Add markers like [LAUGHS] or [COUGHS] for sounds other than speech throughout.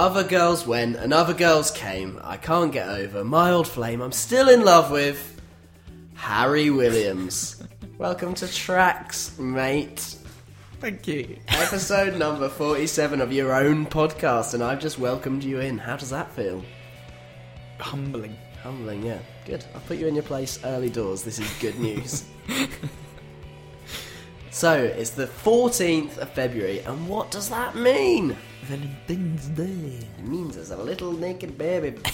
Other girls went and other girls came. I can't get over my old flame. I'm still in love with Harry Williams. Welcome to Tracks, mate. Thank you. Episode number 47 of your own podcast, and I've just welcomed you in. How does that feel? Humbling. Humbling, yeah. Good. I'll put you in your place early doors. This is good news. [LAUGHS] so, it's the 14th of February, and what does that mean? Valentine's Day. It means there's a little naked baby [LAUGHS]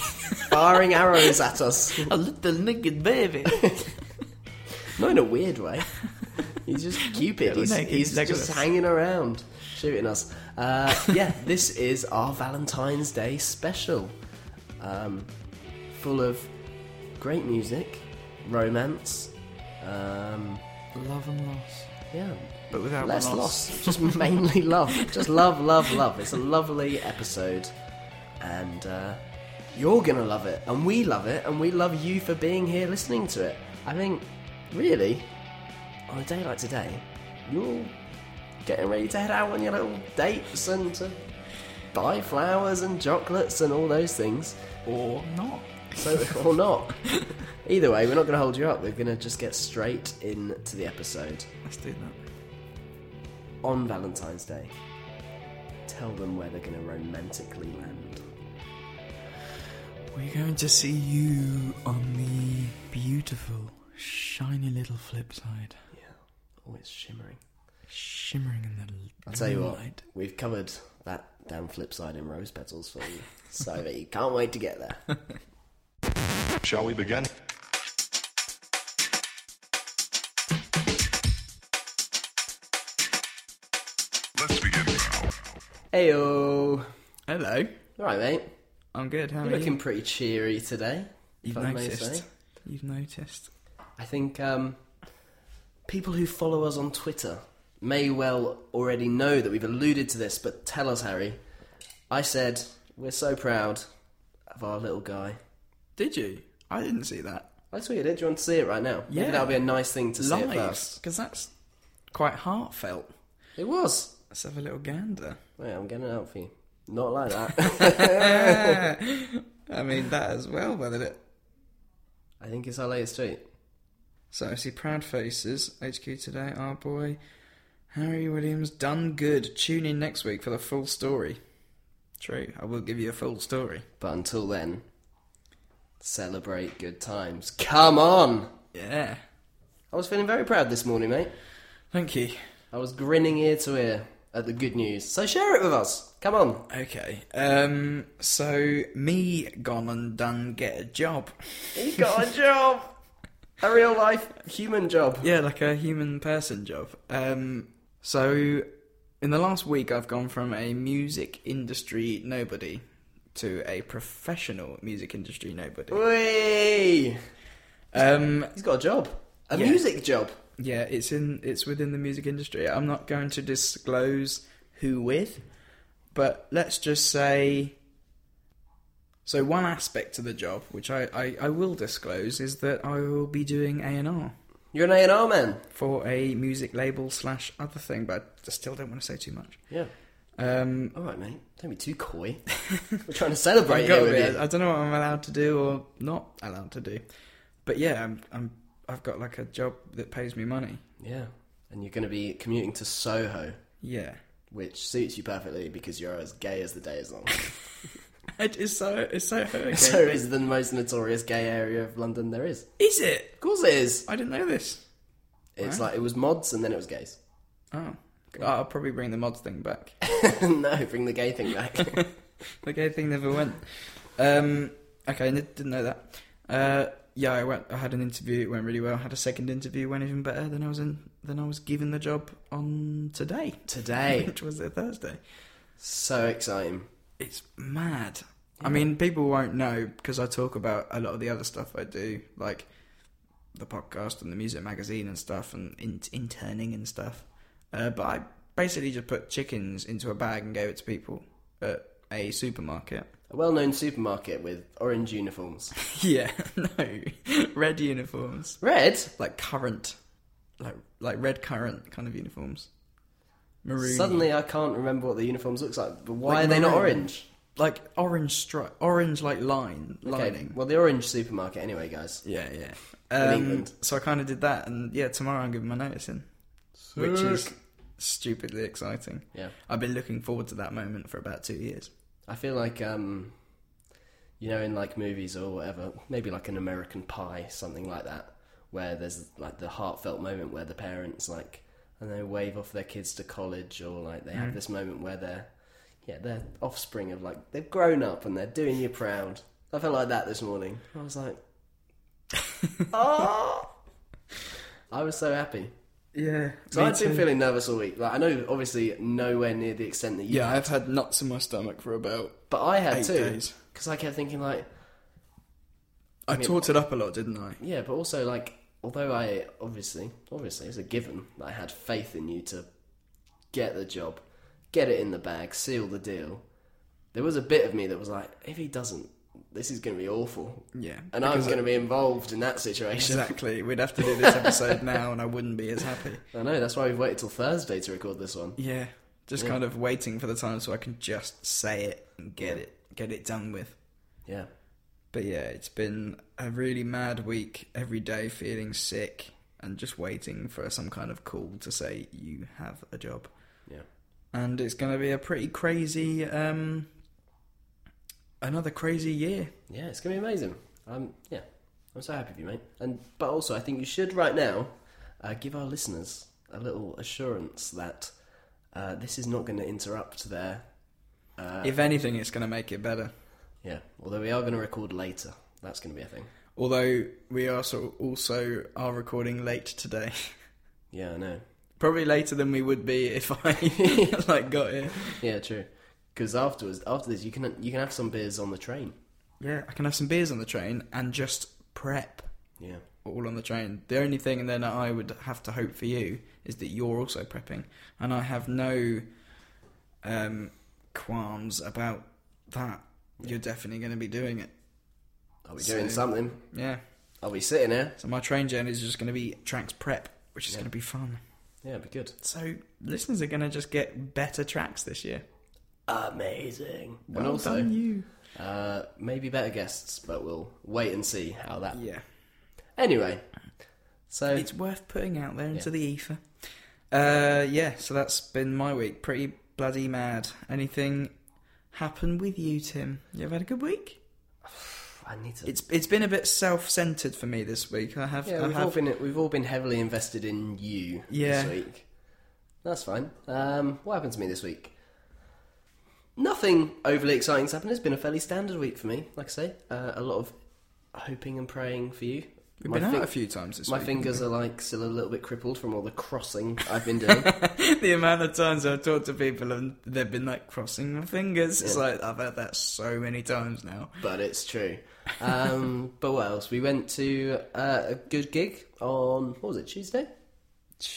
firing arrows at us. A little naked baby. [LAUGHS] Not in a weird way. He's just [LAUGHS] Cupid. He's, naked he's just hanging around, shooting us. Uh, yeah, this is our Valentine's Day special. Um, full of great music, romance, um, Love and loss. Yeah, But without less loss. loss. Just mainly love. Just love, love, love. It's a lovely episode, and uh, you're gonna love it, and we love it, and we love you for being here listening to it. I think, really, on a day like today, you're getting ready to head out on your little dates and to buy flowers and chocolates and all those things, Or not. [LAUGHS] so or not. Either way, we're not going to hold you up. We're going to just get straight into the episode Let's do that. on Valentine's Day. Tell them where they're going to romantically land. We're going to see you on the beautiful, shiny little flip side. Yeah, oh, always shimmering. Shimmering in the I'll tell you what, moonlight. we've covered that damn flip side in rose petals for you, so that [LAUGHS] you can't wait to get there. Shall we begin? Heyo, Hello. all right, mate. I'm good. How You're are looking you? pretty cheery today. You've if I may noticed. You've noticed. I think um, people who follow us on Twitter may well already know that we've alluded to this, but tell us, Harry. I said we're so proud of our little guy. Did you? I didn't see that. I tweeted it. Do you want to see it right now? Maybe Yeah. that'll be a nice thing to see Live. first. Because that's quite heartfelt. It was. Let's have a little gander. Wait, I'm getting it out for you. Not like that. [LAUGHS] I mean, that as well, wasn't it? I think it's our latest tweet. So I see Proud Faces, HQ today, our boy, Harry Williams, done good. Tune in next week for the full story. True, I will give you a full story. But until then, celebrate good times. Come on! Yeah. I was feeling very proud this morning, mate. Thank you. I was grinning ear to ear at the good news. So share it with us. Come on. Okay. Um. So me gone and done get a job. You got a job. A real life human job. Yeah, like a human person job. Um. So in the last week, I've gone from a music industry nobody to a professional music industry nobody. Whee! Um. He's got a job. A Yeah. music job. Yeah, it's in it's within the music industry. I'm not going to disclose who with, but let's just say. So one aspect to the job, which I, I, I will disclose, is that I will be doing A and R You're an A&R man. for a music label slash other thing, but I still don't want to say too much. Yeah. Um, All right, mate. Don't be too coy. We're trying to celebrate [LAUGHS] here with you. I don't know what I'm allowed to do or not allowed to do, but yeah, I'm, I'm I've got like a job that pays me money. Yeah. And you're going to be commuting to Soho, Yeah, which suits you perfectly because you're as gay as the day is long. [LAUGHS] it is so it's so okay. so is the most notorious gay area of London there is. Is it? Of course it is. I didn't know this. It's Wow. like it was mods and then it was gays. Oh. I'll probably bring the mods thing back. [LAUGHS] no, bring the gay thing back. [LAUGHS] the gay thing never went. Um, okay, I didn't know that. Uh, yeah, I went. I had an interview. It went really well. I had a second interview. Went even better than I was in. Than I was given the job on today, Today. [LAUGHS] which was a Thursday. so exciting. It's mad. I mean, people won't know because I talk about a lot of the other stuff I do, like the podcast and the music magazine and stuff, and in- interning and stuff. Uh, but I basically just put chickens into a bag and gave it to people at a supermarket. A well known supermarket with orange uniforms. [LAUGHS] yeah, [LAUGHS] no, red uniforms, Red? like current, like like red current kind of uniforms. Maroon. Suddenly I can't remember what the uniforms looks like. But why Like are they not maroon. orange? like orange stripe, orange like line lining. well, the orange supermarket, anyway, guys. Yeah, yeah. Um, England. so I kind of did that, and yeah, tomorrow I'm giving my notice in, which is stupidly exciting. Yeah. I've been looking forward to that moment for about two years. I feel like, um, you know, in like movies or whatever, maybe like an American Pie, something like that, where there's like the heartfelt moment where the parents like, and they wave off their kids to college, or like they have Mhm. this moment where they're, yeah, they're offspring of like they've grown up and they're doing you proud. I felt like that this morning. I was like, oh, [LAUGHS] I was so happy. Yeah, So I've been feeling nervous all week. Like I know, obviously, nowhere near the extent that you. Yeah, had, I've had nuts in my stomach for about but I had eight too. Because I kept thinking, like, I, mean- talked it up a lot, didn't I? yeah, but also, like, although I obviously, obviously, it's a given that I had faith in you to get the job, get it in the bag, seal the deal, there was a bit of me that was like, if he doesn't, this is going to be awful. Yeah, And I'm going to be involved in that situation. exactly. We'd have to do this episode now, and I wouldn't be as happy. [LAUGHS] I know, that's why we've waited till Thursday to record this one. Yeah, just Yeah. kind of waiting for the time so I can just say it and get Yeah. it, get it done with. Yeah. But yeah, it's been a really mad week. Every day feeling sick and just waiting for some kind of call to say you have a job. Yeah. And it's going to be a pretty crazy, um, another crazy year. Yeah, it's going to be amazing. I'm, yeah, I'm so happy for you, mate. And But also, I think you should, right now, uh, give our listeners a little assurance that uh, this is not going to interrupt their. Uh, if anything, it's going to make it better. yeah, although we are going to record later. That's going to be a thing. Although we also also are recording late today. Yeah, I know. [LAUGHS] Probably later than we would be if I [LAUGHS] [LAUGHS] like got here. Yeah, true. Because afterwards, after this, you can you can have some beers on the train. Yeah, I can have some beers on the train and just prep Yeah, all on the train. The only thing then I would have to hope for you is that you're also prepping, and I have no um, qualms about that. You're definitely going to be doing it. I'll be So- doing something. Yeah. I'll be sitting here. So my train journey is just going to be tracks prep, which is Yeah. going to be fun. Yeah, it'll be good. So listeners are going to just get better tracks this year. Amazing. Well and also, done, you. uh, maybe better guests, but we'll wait and see how that. Yeah. Anyway, so it's worth putting out there into Yeah. the ether. Uh, yeah, so that's been my week. Pretty bloody mad. Anything happen with you, Tim? You have had a good week? [SIGHS] I need to. It's it's been a bit self-centered for me this week. I have yeah, I we've all have been we've all been heavily invested in you Yeah. this week. That's fine. Um, what happened to me this week? Nothing overly exciting's happened. It's been a fairly standard week for me. Like I say, uh, a lot of hoping and praying for you. we've my been out a few times this week. My week. fingers are like still a little bit crippled from all the crossing I've been doing. [LAUGHS] the amount of times I've talked to people and they've been like crossing my fingers. It's Yeah. like I've had that so many times now. but it's true. Um, [LAUGHS] but what else? We went to uh, a good gig on what was it Tuesday?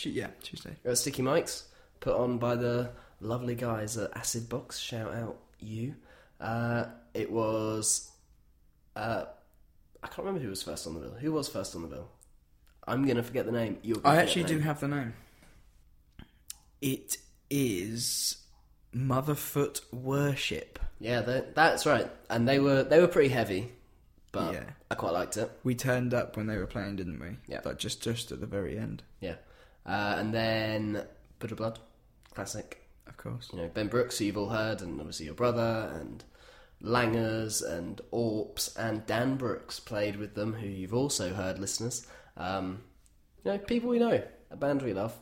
Yeah, Tuesday. at Sticky Mike's, put on by the lovely guys at Acid Box. Shout out you. Uh, it was. Uh, I can't remember who was first on the bill. Who was first on the bill? I'm gonna forget the name. You're gonna I actually do have the name. It is Motherfoot Worship. Yeah, that's right. And they were they were pretty heavy, but Yeah. I quite liked it. We turned up when they were playing, didn't we? Yeah. Like just just at the very end, Yeah, uh, and then Butter Blood, classic. Of course. you know Ben Brooks, who you've all heard, and obviously your brother, and Langers, and Orps, and Dan Brooks played with them, who you've also heard, listeners. Um, you know, people we know, a band we love,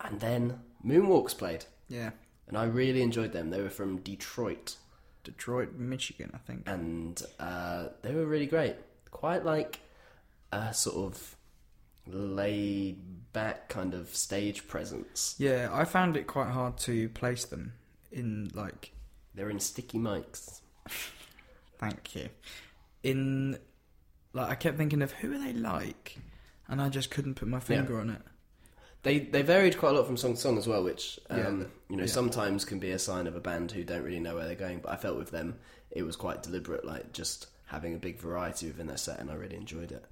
and then Moonwalks played, Yeah. and I really enjoyed them. They were from Detroit, Detroit, Michigan, I think. and uh, they were really great. Quite like a sort of laid back kind of stage presence. Yeah, I found it quite hard to place them in like They're in sticky mics. [LAUGHS] thank you. In like I kept thinking of who are they like? And I just couldn't put my finger on it. They they varied quite a lot from song to song as well, which um, Yeah, you know yeah. sometimes can be a sign of a band who don't really know where they're going. But I felt with them it was quite deliberate, like just having a big variety within their set, and I really enjoyed it.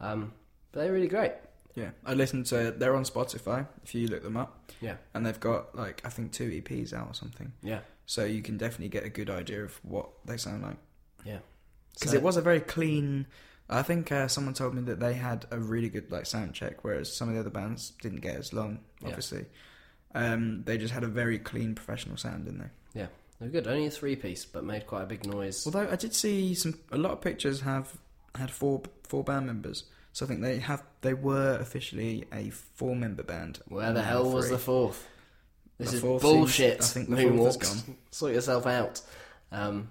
Um, but they're really great. Yeah, I listened to. They're on Spotify if you look them up, Yeah, and they've got like I think two EPs out or something. yeah, So you can definitely get a good idea of what they sound like. yeah. Because So- it was a very clean. I think uh, someone told me that they had a really good like sound check, whereas some of the other bands didn't get as long. Yeah. Obviously, um, they just had a very clean professional sound in there. Yeah, they're good. Only a three piece, but made quite a big noise. Although I did see some, a lot of pictures have had four four band members. So I think they have they were officially a four member band. Where the hell was the fourth? This The is fourth bullshit. seems- I think the fourth Moonwalks. gone. Sort yourself out. Um,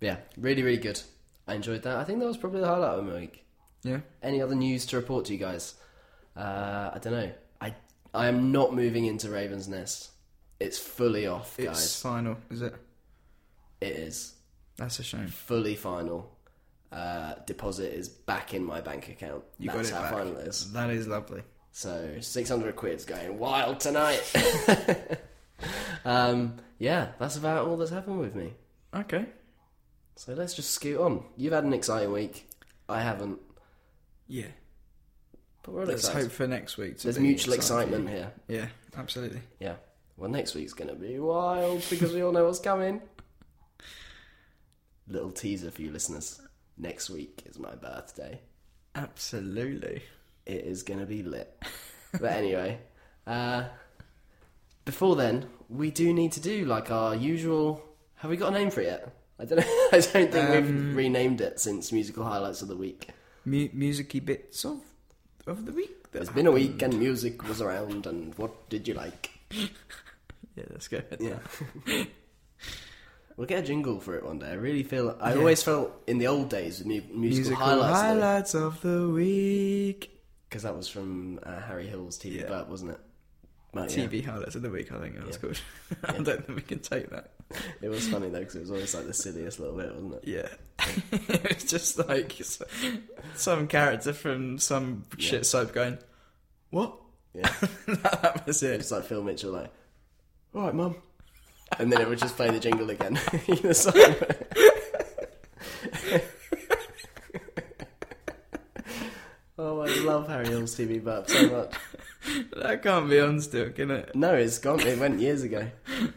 yeah, really, really good. I enjoyed that. I think that was probably the highlight of my week. Yeah, Any other news to report to you guys? Uh, I don't know. I I am not moving into Raven's Nest. It's fully off, it's guys. final, is it? It is That's a shame. fully final. Uh, deposit is back in my bank account. You That's got it how back. final it is. That is lovely. So six hundred quid's going wild tonight. [LAUGHS] um, yeah, that's about all that's happened with me. Okay. So let's just scoot on. You've had an exciting week. I haven't, Yeah. but we're all Let's excited. hope for next week. To There's be mutual exciting. excitement here. Yeah, absolutely. Yeah. Well, next week's going to be wild because we all know what's coming. [LAUGHS] Little teaser for you listeners. Next week is my birthday. Absolutely. It is going to be lit. but anyway, [LAUGHS] uh, before then, we do need to do like our usual. Have we got a name for it yet? I don't know. [LAUGHS] I don't think Um, we've renamed it since musical highlights of the week. Mu- musicy bits of of the week. that It's been a week and music was around, and what did you like? [LAUGHS] Yeah, let's go. Yeah. We'll get a jingle for it one day. I really feel. I Yeah. always felt in the old days with mu- musical, Musical highlights highlights, of the week. because that was from uh, Harry Hill's TV Yeah. Burp, wasn't it? Yeah. TV highlights of the week. I think it was Yeah. called. [LAUGHS] I don't think we can take that. It was funny though because it was always like the silliest little bit, wasn't it? Yeah, [LAUGHS] it's just like some character from some Yeah. shit soap going, "What?" Yeah. [LAUGHS] that was it. It's like Phil Mitchell, like, all right, mum. And then it would just play the jingle again. [LAUGHS] the song. [LAUGHS] oh, I love Harry Hill's TV Burp so much. That can't be on still, can it? No, it's gone. It went years ago. [LAUGHS] oh,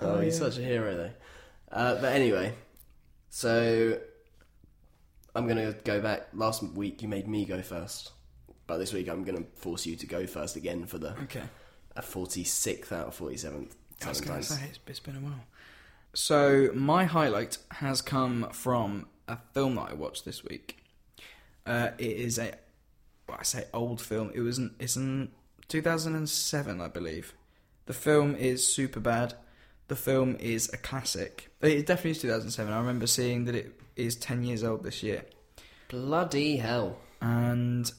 Oh, he's such a hero, though. Uh, but anyway, so I'm going to go back. Last week, you made me go first. But this week, I'm going to force you to go first again for the Okay. a 46th out of 47th. I was going to say it's, it's been a while. So my highlight has come from a film that I watched this week. Uh, it is a, well, I say old film. It was in, it's in 2007, I believe. The film is super bad. The film is a classic. It definitely is 2007. I remember seeing that it is 10 years old this year. Bloody hell. and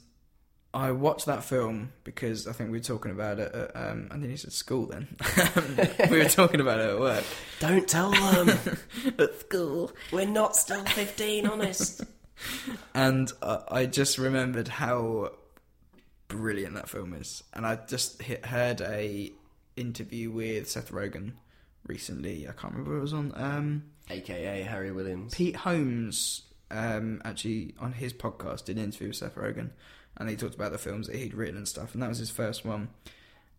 I watched that film because I think we were talking about it. At, um, I think it's at school then. [LAUGHS] we were talking about it at work. Don't tell them. [LAUGHS] At school, We're not still 15, honest. and uh, I just remembered how brilliant that film is. And I just hit, heard a interview with Seth Rogen recently. I can't remember what it was on. Um, AKA Harry Williams. Pete Holmes um, actually on his podcast did an interview with Seth Rogen, and he talked about the films that he'd written and stuff, and that was his first one.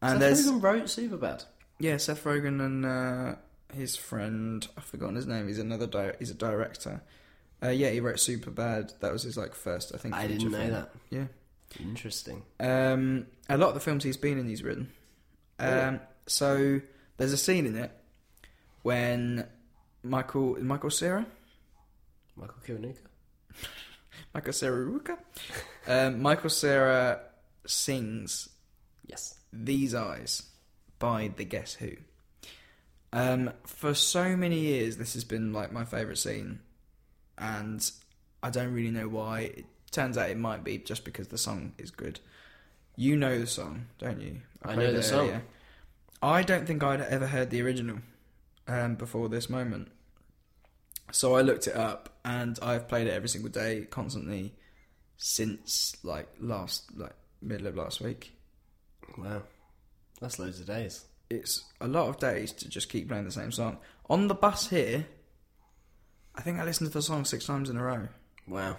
And Seth there's Rogen wrote Superbad. yeah, Seth Rogen and uh, his friend I've forgotten his name. He's another di- he's a director. Uh, yeah, he wrote Superbad. That was his like first, I think. I didn't know film. that. Yeah. Interesting. Um, a lot of the films he's been in, he's written. Um, Oh. So there's a scene in it when Michael Michael Cera Michael Kiwanuka. [LAUGHS] Michael Cera [LAUGHS] um, Michael Cera sings Yes. These Eyes by the Guess Who. Um, for so many years, this has been like my favourite scene, and I don't really know why. It turns out it might be just because the song is good. You know the song, don't you? I played know the song. earlier. I don't think I'd ever heard the original um, before this moment. So I looked it up, and I've played it every single day, constantly, since like last, like middle of last week. Wow. That's loads of days. it's a lot of days to just keep playing the same song. On the bus here, I think I listened to the song six times in a row. Wow.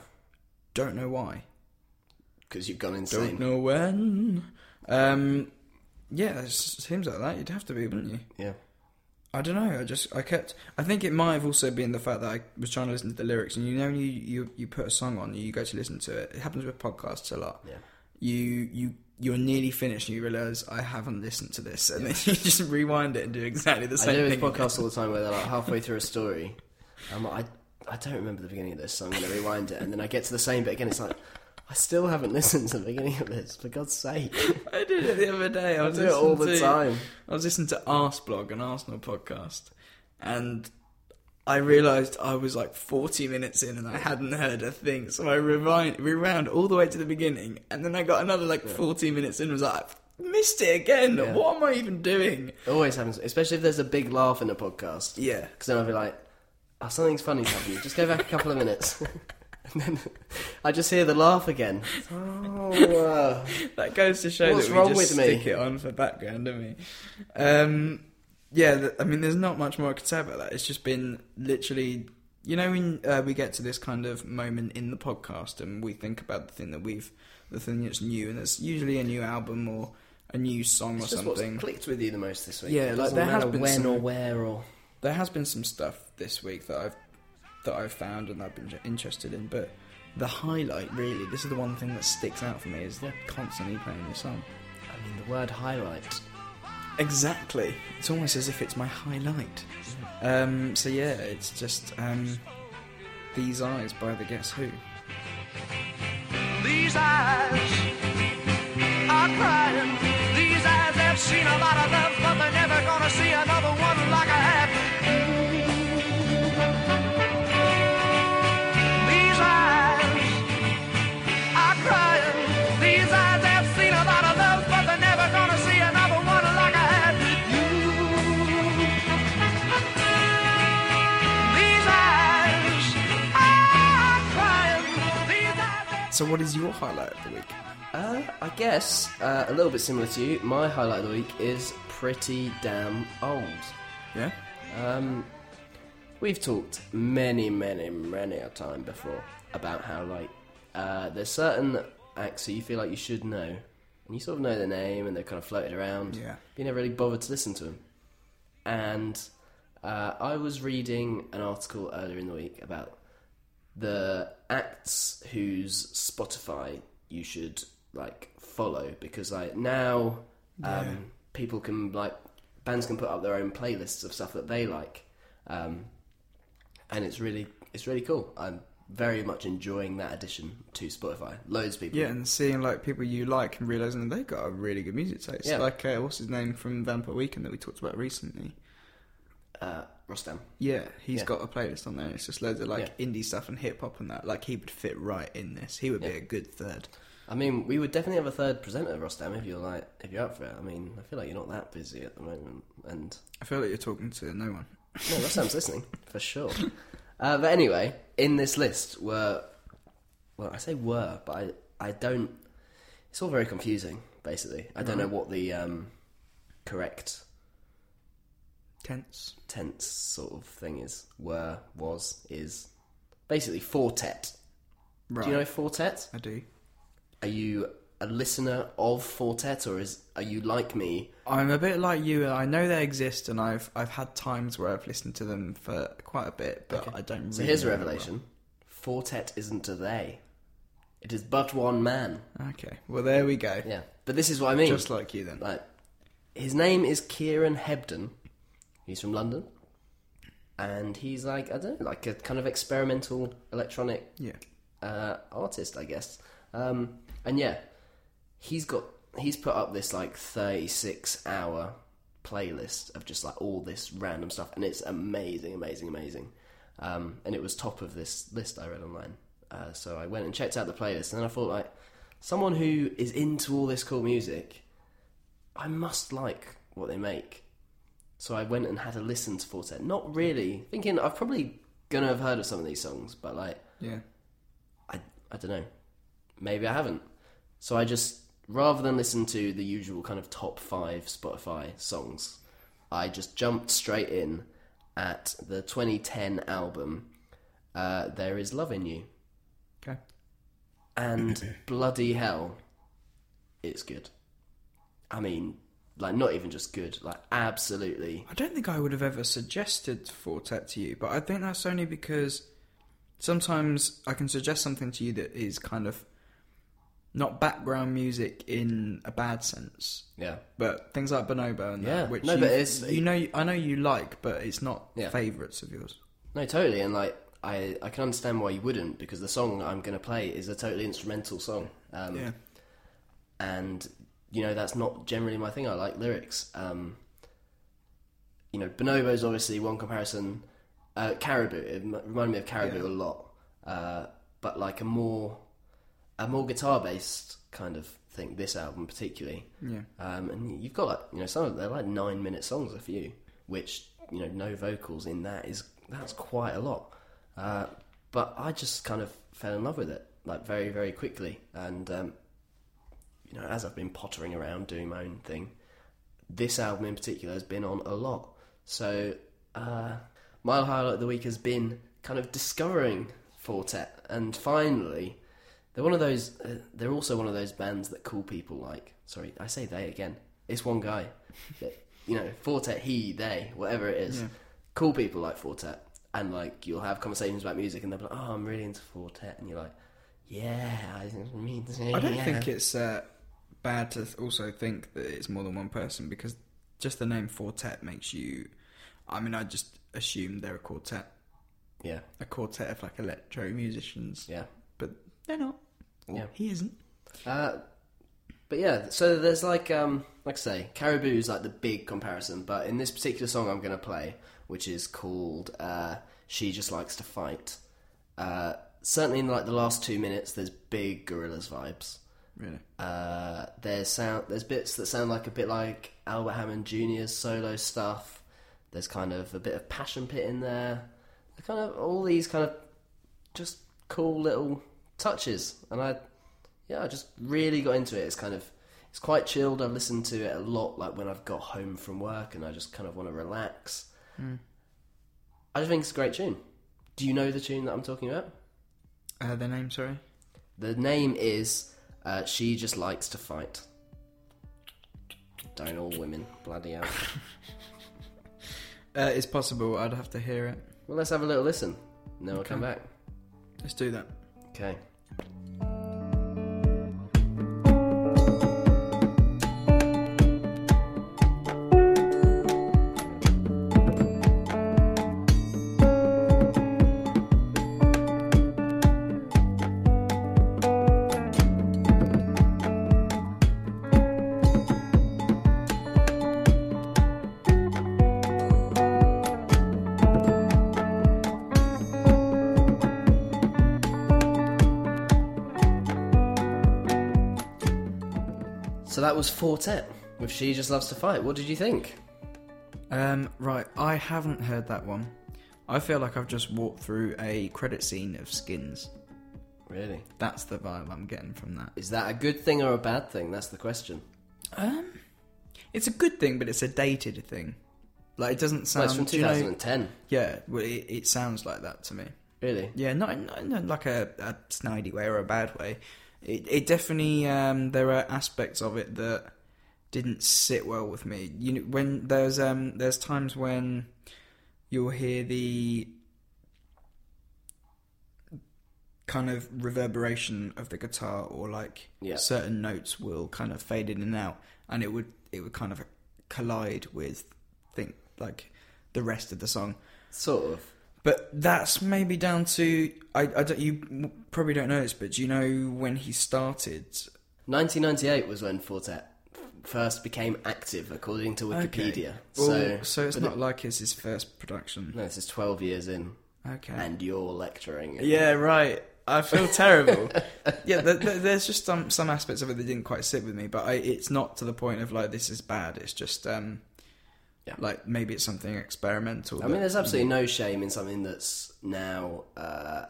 Don't know why. because you've gone insane. Don't know when. Um, yeah, it seems like that. You'd have to be, wouldn't you? Yeah. I don't know. I just I kept. I think it might have also been the fact that I was trying to listen to the lyrics, and you know, when you you you put a song on, you go to listen to it. It happens with podcasts a lot. Yeah. You you you're nearly finished, and you realise I haven't listened to this, and then [LAUGHS] you just rewind it and do exactly the same. I do thing. with podcasts all the time where they're like [LAUGHS] halfway through a story. I'm like, I, I don't remember the beginning of this, so I'm going to rewind it. And then I get to the same bit again. It's like, I still haven't listened to the beginning of this, for God's sake. I did it the other day. I I was do it all the to- time. I was listening to Arseblog, an Arsenal podcast, and I realised I was like 40 minutes in and I hadn't heard a thing. So I rewind, rewound all the way to the beginning, and then I got another like 40 minutes in and was like, "I've missed it again. Yeah. What am I even doing? It always happens, especially if there's a big laugh in a podcast. Yeah. Because then I'll be like, oh, something's funny's happening. Just go back a couple of minutes. [LAUGHS] and then [LAUGHS] I just hear the laugh again. Oh, uh, [LAUGHS] That goes to show What's that we wrong just with me? stick it on for background, don't we? Um, yeah, th- I mean, there's not much more I could say about that. It's just been literally, you know, when uh, we get to this kind of moment in the podcast and we think about the thing that we've, the thing that's new, and it's usually a new album or a new song it's or something. clicked with you the most this week. Yeah, like, there has been when some- or where or. There has been some stuff this week that I've that I've found and I've been interested in, but the highlight really, this is the one thing that sticks out for me, is they're constantly playing this song. I mean, the word highlight. Exactly. It's almost as if it's my highlight. Um, so yeah, it's just um, these eyes by the Guess Who. These eyes are crying. These eyes have seen a lot of love, but they're never gonna see another one So what is your highlight of the week? Uh, I guess uh, a little bit similar to you. My highlight of the week is pretty damn old. Yeah. Um, we've talked many, many, many a time before about how like uh, there's certain acts that you feel like you should know, and you sort of know their name and they're kind of floated around. Yeah. but you never really bothered to listen to them. And uh, I was reading an article earlier in the week about the acts whose Spotify you should like follow because like now um, Yeah. people can like bands can put up their own playlists of stuff that they like, um, and it's really it's really cool. I'm very much enjoying that addition to Spotify. Loads of people, Yeah, and seeing like people you like and realizing that they've got a really good music taste. Yeah. Like uh, what's his name from Vampire Weekend that we talked about recently. uh, Rostam. Yeah, he's Yeah. got a playlist on there. It's just loads of like indie stuff and hip hop and that. Like he would fit right in this. He would be a good third. I mean, we would definitely have a third presenter, Rostam, if you're like if you're up for it. I mean, I feel like you're not that busy at the moment, and I feel like you're talking to no one. No, Rostam's listening [LAUGHS] for sure. Uh, but anyway, in this list were, well, I say were, but I, I don't. It's all very confusing. Basically, I don't know what the um, correct Tense. tense sort of thing is. Were, was, is. Basically, Four Tet. Right. Do you know Four Tet? I do. Are you a listener of Four Tet, or is are you like me? I'm a bit like you. I know they exist, and I've I've had times where I've listened to them for quite a bit, but I don't. So here's a revelation: Four Tet isn't a they. It is but one man. Okay, well there we go. Yeah, but this is what I mean. Just like you then. Like, his name is Kieran Hebden. He's from London, and he's like I don't know, like a kind of experimental electronic Yeah. uh, artist, I guess. Um, and yeah, he's got he's put up this like thirty six hour playlist of just like all this random stuff, and it's amazing, amazing, amazing. Um, and it was top of this list I read online. Uh, so I went and checked out the playlist, and then I thought like someone who is into all this cool music, I must like what they make. So I went and had a listen to Four Tet. Not really thinking I've probably gonna have heard of some of these songs, but like Yeah. I I don't know. Maybe I haven't. So I just rather than listen to the usual kind of top five Spotify songs, I just jumped straight in at the 2010 album. Uh, there is love in you. Okay. and [CLEARS THROAT] bloody hell, it's good. I mean, like not even just good, like absolutely. I don't think I would have ever suggested Four Tet to you, but I think that's only because sometimes I can suggest something to you that is kind of not background music in a bad sense, Yeah, but things like Bonobo and Yeah. that, which No, you, but it's- you know, I know you like, but it's not Yeah. favourites of yours. no, totally, and like I, I can understand why you wouldn't because the song I'm going to play is a totally instrumental song. Um, Yeah, and you know that's not generally my thing. I like lyrics. Um, you know, Bonobo's obviously one comparison. Uh, Caribou it reminded me of Caribou Yeah. a lot, uh, but like a more a more guitar based kind of thing. This album particularly, yeah. um, and you've got like you know some of they're like nine minute songs a few, which you know no vocals in that is that's quite a lot. Uh, but I just kind of fell in love with it like very very quickly, and um, you know as I've been pottering around doing my own thing, this album in particular has been on a lot. So uh, my highlight of the week has been kind of discovering Four Tet, and finally. They're one of those. Uh, they're also one of those bands that cool people like. Sorry, I say they again. It's one guy. You know, Four Tet, he, they, whatever it is. Yeah. Cool people like Four Tet, and like you'll have conversations about music, and they'll be like, "Oh, I'm really into Four Tet," and you're like, "Yeah, I mean, I don't think it's uh, bad to also think that it's more than one person because just the name Four Tet makes you. I mean, I just assume they're a quartet, Yeah, a quartet of like electro musicians, yeah. but they're not. Or Yeah. he isn't. Uh, but yeah, so there's like, um, like I say, Caribou is like the big comparison. But in this particular song I'm going to play, which is called uh, "She Just Likes to Fight," uh, certainly in like the last two minutes, there's big Gorillaz vibes. Really. Uh, there's sound, there's bits that sound like a bit like Albert Hammond Jr.'s solo stuff. There's kind of a bit of Passion Pit in there. Kind of all these kind of just cool little touches, and I, yeah, I just really got into it. It's kind of, it's quite chilled. I've listened to it a lot, like when I've got home from work and I just kind of want to relax. I just think it's a great tune. Do you know the tune that I'm talking about? Uh, their name, sorry. The name is uh, She Just Likes to Fight. Don't all women. Bloody hell. Uh, it's possible. I'd have to hear it. Well, let's have a little listen. And then we'll come back. Let's do that. Okay. Was Four Tet with She Just Loves to Fight. What did you think? Um, right, I haven't heard that one. I feel like I've just walked through a credit scene of Skins. Really? That's the vibe I'm getting from that. Is that a good thing or a bad thing? That's the question. Um, it's a good thing, but it's a dated thing. Like it doesn't Well, sound. it's from do you know- 2010. yeah, well, it, it sounds like that to me. Really? Yeah, not in, not like a, a snidey way or a bad way. It, it definitely um, there are aspects of it that didn't sit well with me. You know, when there's um, there's times when you'll hear the kind of reverberation of the guitar or like Yeah. certain notes will kind of fade in and out and it would it would kind of collide with think like the rest of the song Sort of. But that's maybe down to I, I don't, you probably don't know this, but do you know when he started? 1998 was when Four Tet first became active, according to Wikipedia. Well, So, so it's not it- like it's his first production. No, this is 12 years in, Okay. and you're lecturing. yeah, right. I feel terrible. [LAUGHS] yeah, th- th- there's just some some aspects of it that didn't quite sit with me, but I, it's not to the point of like this is bad. It's just um, Yeah. like maybe it's something experimental. I mean, there's absolutely no shame in something that's now uh,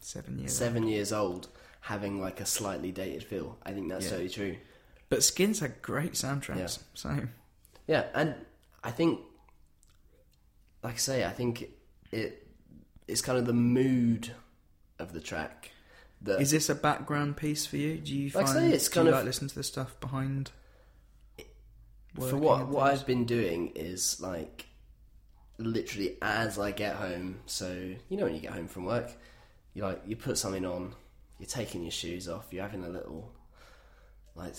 seven years. seven years old having like a slightly dated feel. I think that's Yeah. totally true. But Skins had great soundtracks. Yeah. So Yeah, and I think, like I say, I think it it's kind of the mood of the track that Is this a background piece for you? Do you Like I find say, it's do kind you of- like listen to the stuff behind? For what what? I've been doing is like literally as I get home. So you know when you get home from work, you like you put something on, you're taking your shoes off, you're having a little like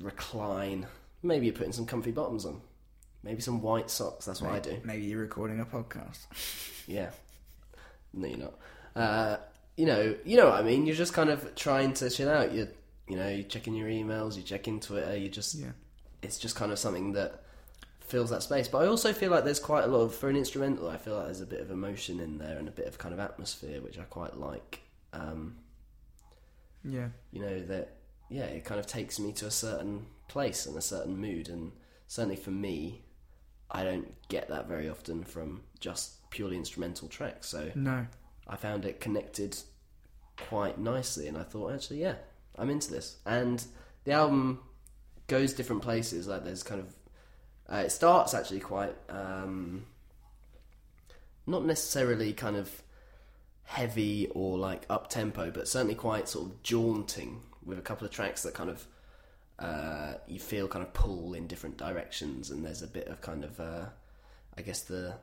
recline. Maybe you're putting some comfy bottoms on, maybe some white socks. That's what I do. Maybe you're recording a podcast. [LAUGHS] Yeah. No, you're not. Uh, you know, you know what I mean. You're just kind of trying to chill out. You're, you know, you're checking your emails, you're checking Twitter. you're just, Yeah. It's just kind of something that fills that space. But I also feel like there's quite a lot of for an instrumental. I feel like there's a bit of emotion in there and a bit of kind of atmosphere, which I quite like. Um, Yeah. you know that yeah, it kind of takes me to a certain place and a certain mood, and certainly for me, I don't get that very often from just purely instrumental tracks. So No. I found it connected quite nicely, and I thought, actually, yeah, I'm into this. And the album goes different places. Like there's kind of uh, it starts actually quite um, not necessarily kind of heavy or like up tempo, but certainly quite sort of jaunting with a couple of tracks that kind of uh, you feel kind of pull in different directions, and there's a bit of kind of uh, I guess the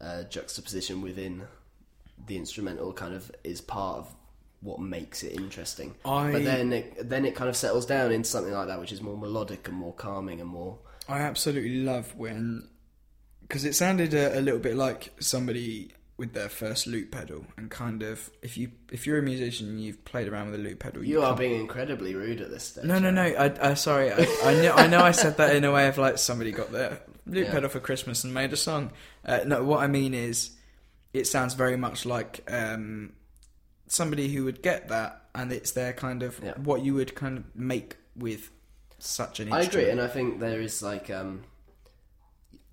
uh, juxtaposition within the instrumental kind of is part of what makes it interesting. I- But then it, then it kind of settles down into something like that, which is more melodic and more calming and more I absolutely love when because it sounded a, a little bit like somebody with their first loop pedal and kind of if you if you're a musician and you've played around with a loop pedal You are being incredibly rude at this stage. no no no I, I sorry I, I know I know I said that in a way of like somebody got their loop Yeah. pedal for Christmas and made a song uh, no what I mean is it sounds very much like um, somebody who would get that and it's their kind of Yeah. what you would kind of make with such an I agree, and I think there is like um,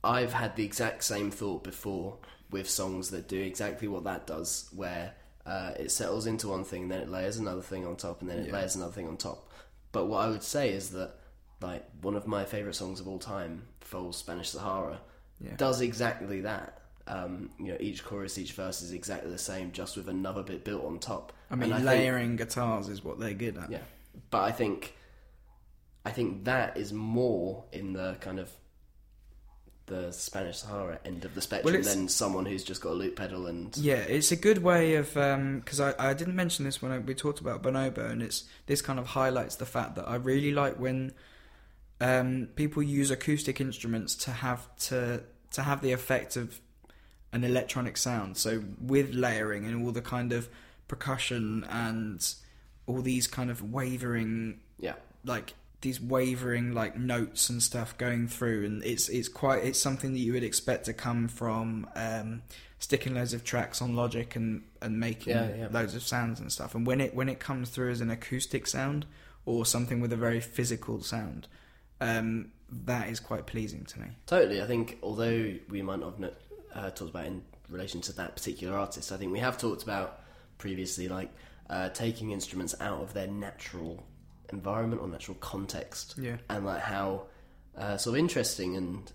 I've had the exact same thought before with songs that do exactly what that does, where uh, it settles into one thing, and then it layers another thing on top, and then it Yeah. layers another thing on top. But what I would say is that like one of my favorite songs of all time, Foals' Spanish Sahara, Yeah. does exactly that. Um, you know, each chorus, each verse is exactly the same, just with another bit built on top. I mean think- layering guitars is what they're good at yeah, but I think, I think that is more in the kind of the Spanish Sahara end of the spectrum it's- than someone who's just got a loop pedal and Yeah, it's a good way of because I, I didn't mention this when I, we talked about Bonobo, and it's this kind of highlights the fact that I really like when um, people use acoustic instruments to have to to have the effect of an electronic sound. So with layering and all the kind of percussion and all these kind of wavering yeah, like these wavering like notes and stuff going through and it's it's quite it's something that you would expect to come from um sticking loads of tracks on logic and and making Yeah, yeah. loads of sounds and stuff and when it when it comes through as an acoustic sound or something with a very physical sound um that is quite pleasing to me totally. I think although we might not have uh, talked about in relation to that particular artist, I think we have talked about previously like uh, taking instruments out of their natural environment or natural context. Yeah. and like how uh, sort of interesting and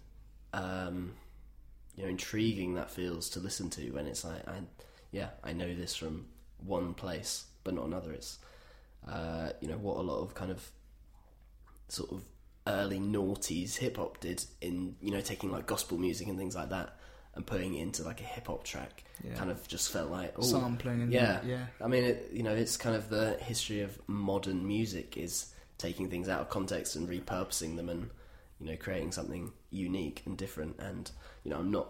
um, you know intriguing that feels to listen to when it's like I yeah I know this from one place but not another. It's uh, you know what a lot of kind of sort of early noughties hip hop did in you know taking like gospel music and things like that and putting it into like a hip hop track Yeah. kind of just felt like ooh, Sampling yeah yeah. I mean it, you know it's kind of the history of modern music is taking things out of context and repurposing them and you know creating something unique and different and you know I'm not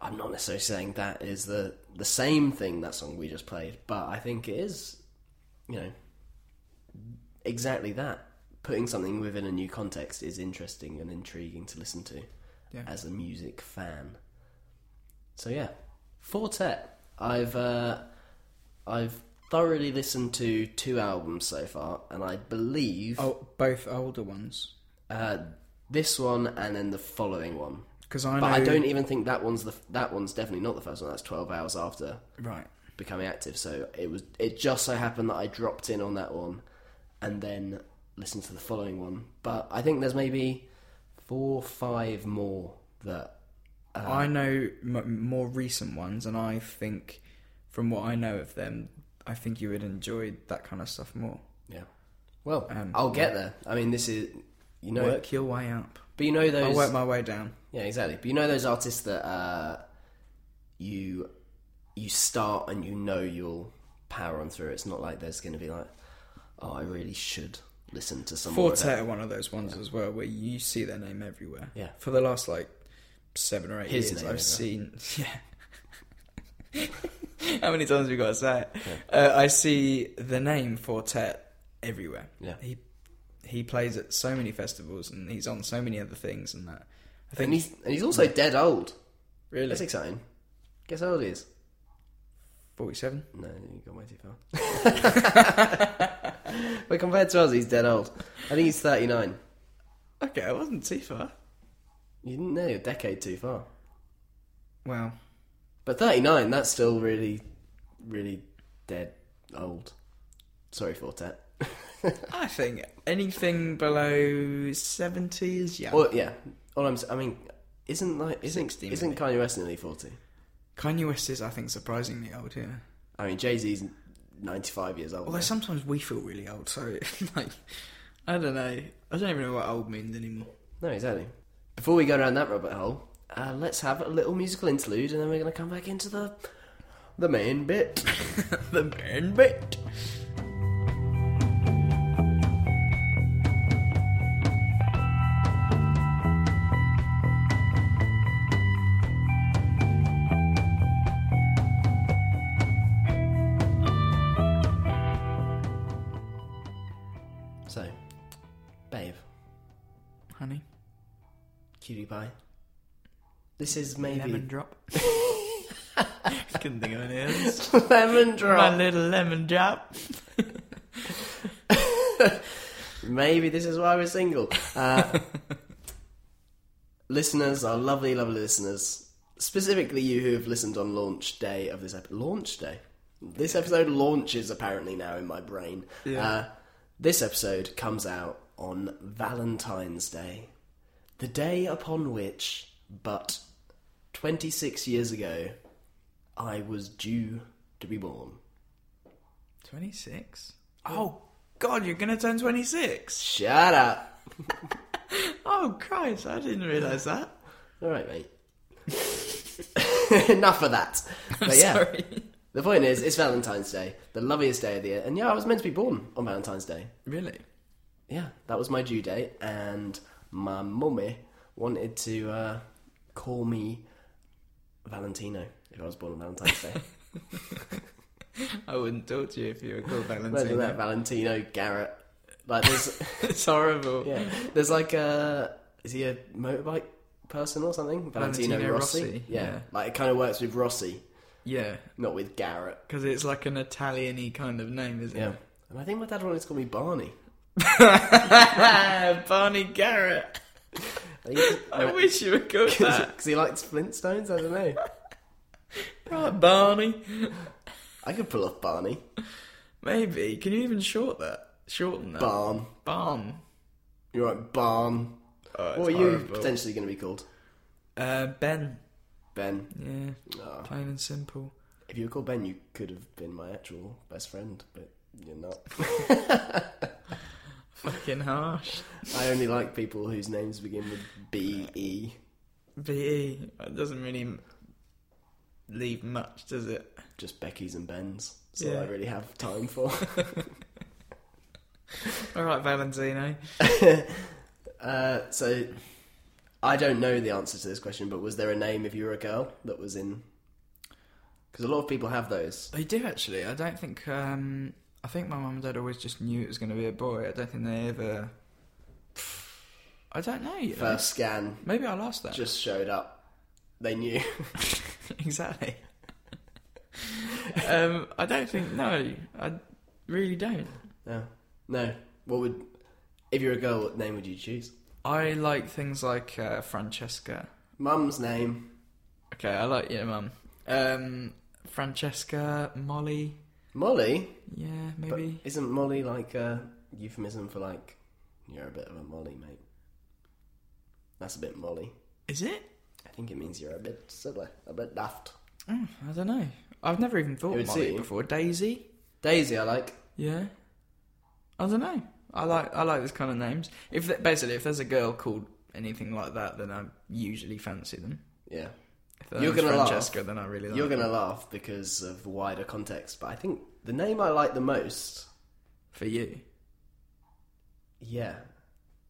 I'm not necessarily saying that is the the same thing that song we just played but I think it is you know exactly that. Putting something within a new context is interesting and intriguing to listen to Yeah. as a music fan. So yeah, Four Tet. I've uh, I've thoroughly listened to two albums so far, and I believe oh both older ones uh, this one and then the following one. because I know But I don't even think that one's the that one's definitely not the first one. That's twelve hours after right becoming active. So it was it just so happened that I dropped in on that one and then listened to the following one. But I think there's maybe four, five more that uh, I know m- more recent ones, and I think from what I know of them, I think you would enjoy that kind of stuff more. Yeah. Well, Um, I'll get there. I mean, this is you know, Work your way up. but you know those. I'll work my way down. Yeah, exactly. But you know those artists that uh, you you start and you know you'll power on through. It's not like there's going to be like, oh, I really should listen to some Four Tet are one of those ones as well where you see their name everywhere. Yeah. For the last like seven or eight His years, I've seen. [LAUGHS] Yeah. How many times have we got to say it? Uh, I see the name Four Tet everywhere. Yeah. He he plays at so many festivals and he's on so many other things and that. I think And he's and he's also dead old. really That's exciting. Guess how old he is? forty-seven. No, you got way too far. [LAUGHS] [LAUGHS] but compared to us, he's dead old. I think he's thirty nine. Okay, I wasn't too far. You didn't know a decade too far. Well, But 39, that's still really, really dead old. Sorry, Four Tet. [LAUGHS] I think anything below seventy is young. Well, yeah. All I'm, I mean, isn't like isn't 60 isn't maybe. Kanye West nearly 40? Kanye West is, I think, surprisingly old. Yeah. I mean, Jay Z's 95 years old. Although now. sometimes we feel really old, so [LAUGHS] like I don't know. I don't even know what old means anymore. No, exactly. Before we go down that rabbit hole, uh, let's have a little musical interlude, and then we're going to come back into the the main bit. [LAUGHS] the main bit. This is maybe lemon drop. [LAUGHS] Couldn't think of any others. lemon drop. My little lemon drop. [LAUGHS] Maybe this is why we're single. Uh, [LAUGHS] listeners, our lovely, lovely listeners, specifically you who have listened on launch day of this episode. Launch day? This episode launches apparently now in my brain. Yeah. Uh, this episode comes out on Valentine's Day, the day upon which, but 26 years ago, I was due to be born. Twenty six. Oh God, you're gonna turn twenty six. Shut up! [LAUGHS] Oh Christ, I didn't realise that. All right, mate. [LAUGHS] Enough of that. [LAUGHS] But yeah, Sorry. the point is, it's Valentine's Day, the loveliest day of the year, and yeah, I was meant to be born on Valentine's Day. Really? Yeah, that was my due date, and my mummy wanted to uh, call me Valentino if I was born on Valentine's Day. [LAUGHS] I wouldn't talk to you if you were called Imagine Valentino. that, Valentino Garrett. Like, there's, [LAUGHS] it's horrible. yeah, there's like a, is he a motorbike person or something? Valentino, Valentino Rossi. Rossi, Yeah. yeah. like it kind of works with Rossi, Yeah, not with Garrett. because it's like an Italian-y kind of name, isn't it? Yeah. And I think my dad wanted to call me Barney. [LAUGHS] Barney Garrett. I I wish you were called that. because he likes Flintstones. I don't know. [LAUGHS] Right, Barney. I could pull off Barney. Maybe. Can you even short that? Shorten that? Barn. Barn. You're right, Barn. Oh, what are you potentially going to be called? Uh, ben. Ben. Yeah, Oh. plain and simple. If you were called Ben, you could have been my actual best friend, but you're not. [LAUGHS] Fucking harsh. I only like people whose names begin with B E. BE. It doesn't really leave much, does it? Just Becky's and Ben's. That's all I really have time for. [LAUGHS] All right, Valentino. [LAUGHS] uh, so, I don't know the answer to this question, but was there a name if you were a girl that was in? Because a lot of people have those. They do actually. I don't think. Um, I think my mum and dad always just knew it was going to be a boy. I don't think they ever. I don't know. You know. First scan Maybe I'll ask that. just showed up. They knew. [LAUGHS] [LAUGHS] exactly. um, I don't think. No, I really don't. no, no. What would if you're a girl? What name would you choose? I like things like uh, Francesca. Mum's name. Okay, I like your mum. Um, Francesca, Molly. Molly. Yeah, But maybe. isn't Molly like a euphemism for like you're a bit of a Molly, mate? That's a bit Molly. Is it? I think it means you're a bit silly, a bit daft. Mm, I don't know. I've never even thought Molly you. before. Daisy. Daisy, I like. Yeah. I don't know. I like I like this kind of names. If th- basically if there's a girl called anything like that, then I usually fancy them. Yeah. You're gonna laugh. Then I really like. You're gonna laugh because of the wider context, but I think the name I like the most, for you. yeah,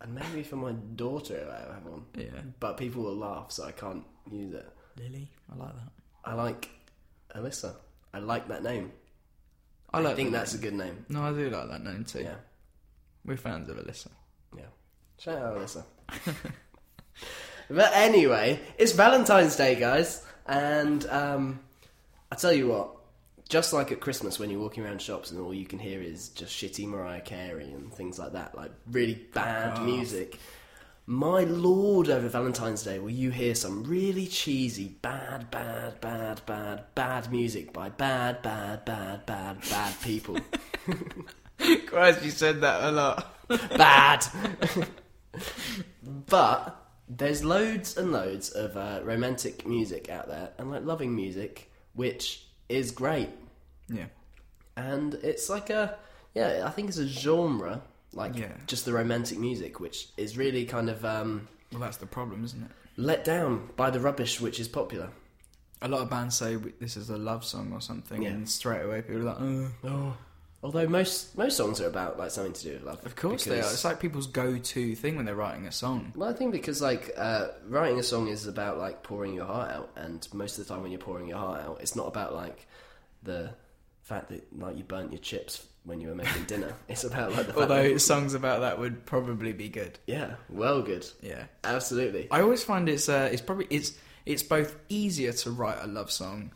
and maybe for my daughter if I have one, Yeah. but people will laugh, so I can't use it. Lily, I like that. I like Alyssa. I like that name. I I, think that that's name. a good name. No, I do like that name too. Yeah, We're fans of Alyssa. yeah. Shout out Alyssa. [LAUGHS] but anyway, it's Valentine's Day, guys, and um, I tell you what. Just like at Christmas, when you're walking around shops and all you can hear is just shitty Mariah Carey and things like that, like really bad music. My lord, over Valentine's Day, will you hear some really cheesy, bad, bad, bad, bad, bad music by bad, bad, bad, bad, bad people? [LAUGHS] [LAUGHS] Christ, you said that a lot. bad. [LAUGHS] but there's loads and loads of uh, romantic music out there and like loving music, which is great. Yeah. And it's like a yeah, I think it's a genre like Yeah. just the romantic music, which is really kind of um, Well, that's the problem, isn't it? let down by the rubbish which is popular. A lot of bands say this is a love song or something, Yeah. and straight away people are like, oh. Oh. Although most most songs are about like something to do with love. Of course they are. because- It's like people's go-to thing when they're writing a song. Well, I think because like uh, writing a song is about like pouring your heart out, and most of the time when you're pouring your heart out, it's not about like the fact that like you burnt your chips when you were making [LAUGHS] dinner. It's about like the fact Although that, [LAUGHS] songs about that would probably be good. yeah, well, good, Yeah. absolutely. I always find it's uh, it's probably it's it's both easier to write a love song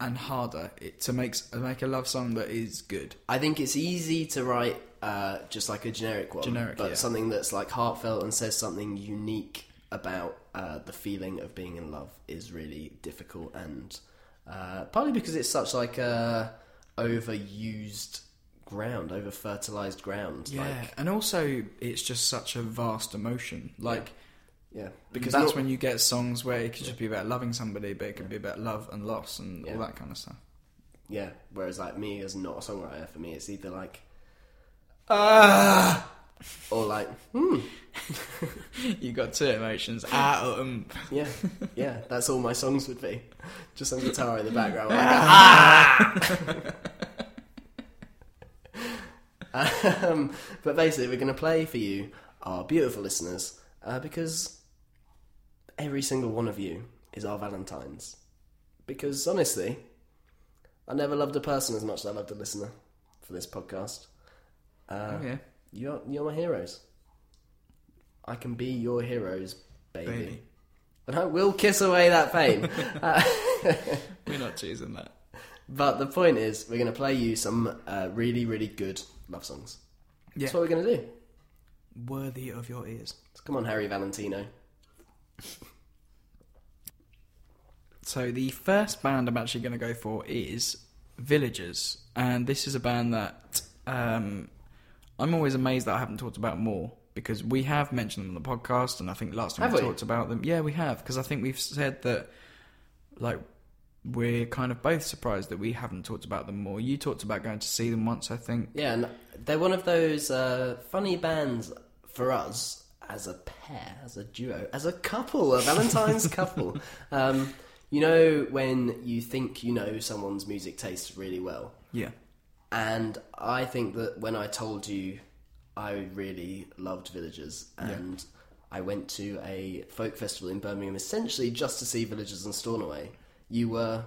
and harder it, to make make a love song that is good. I think it's easy to write uh, just like a generic one, Generic, but yeah. something that's like heartfelt and says something unique about uh, the feeling of being in love is really difficult, and uh, partly because it's such like a overused ground, over fertilized ground. Yeah, like, and also it's just such a vast emotion. Like yeah, because that's not- when you get songs where it could just be about loving somebody, but it could be about love and loss and Yeah. all that kind of stuff. yeah. Whereas like me as not a songwriter, for me it's either like ah, or like hmm, [LAUGHS] You got two emotions. Ah, um, Yeah, yeah, that's all my songs would be. Just some guitar in the background. Like, ah! [LAUGHS] um, but basically, we're going to play for you, our beautiful listeners, uh, because every single one of you is our Valentines. Because honestly, I never loved a person as much as I loved a listener for this podcast. Uh, oh yeah, you're, you're my heroes. I can be your heroes, baby. baby. And I will kiss away that pain. [LAUGHS] [LAUGHS] Uh, We're not choosing that. but the point is, we're going to play you some uh, really, really good love songs. Yeah, That's what we're going to do. worthy of your ears. So come on, Harry Valentino. [LAUGHS] So the first band I'm actually going to go for is Villagers, and this is a band that um, I'm always amazed that I haven't talked about more because we have mentioned them on the podcast, and I think last time Have we, we? talked about them, yeah, we have because I think we've said that like we're kind of both surprised that we haven't talked about them more. You talked about going to see them once, I think. Yeah, and they're one of those uh, funny bands for us as a pair, as a duo, as a couple, a Valentine's couple. [LAUGHS] Um, you know, when you think you know someone's music tastes really well, Yeah, And I think that when I told you I really loved Villagers and I went to a folk festival in Birmingham essentially just to see Villagers and Stornoway, you were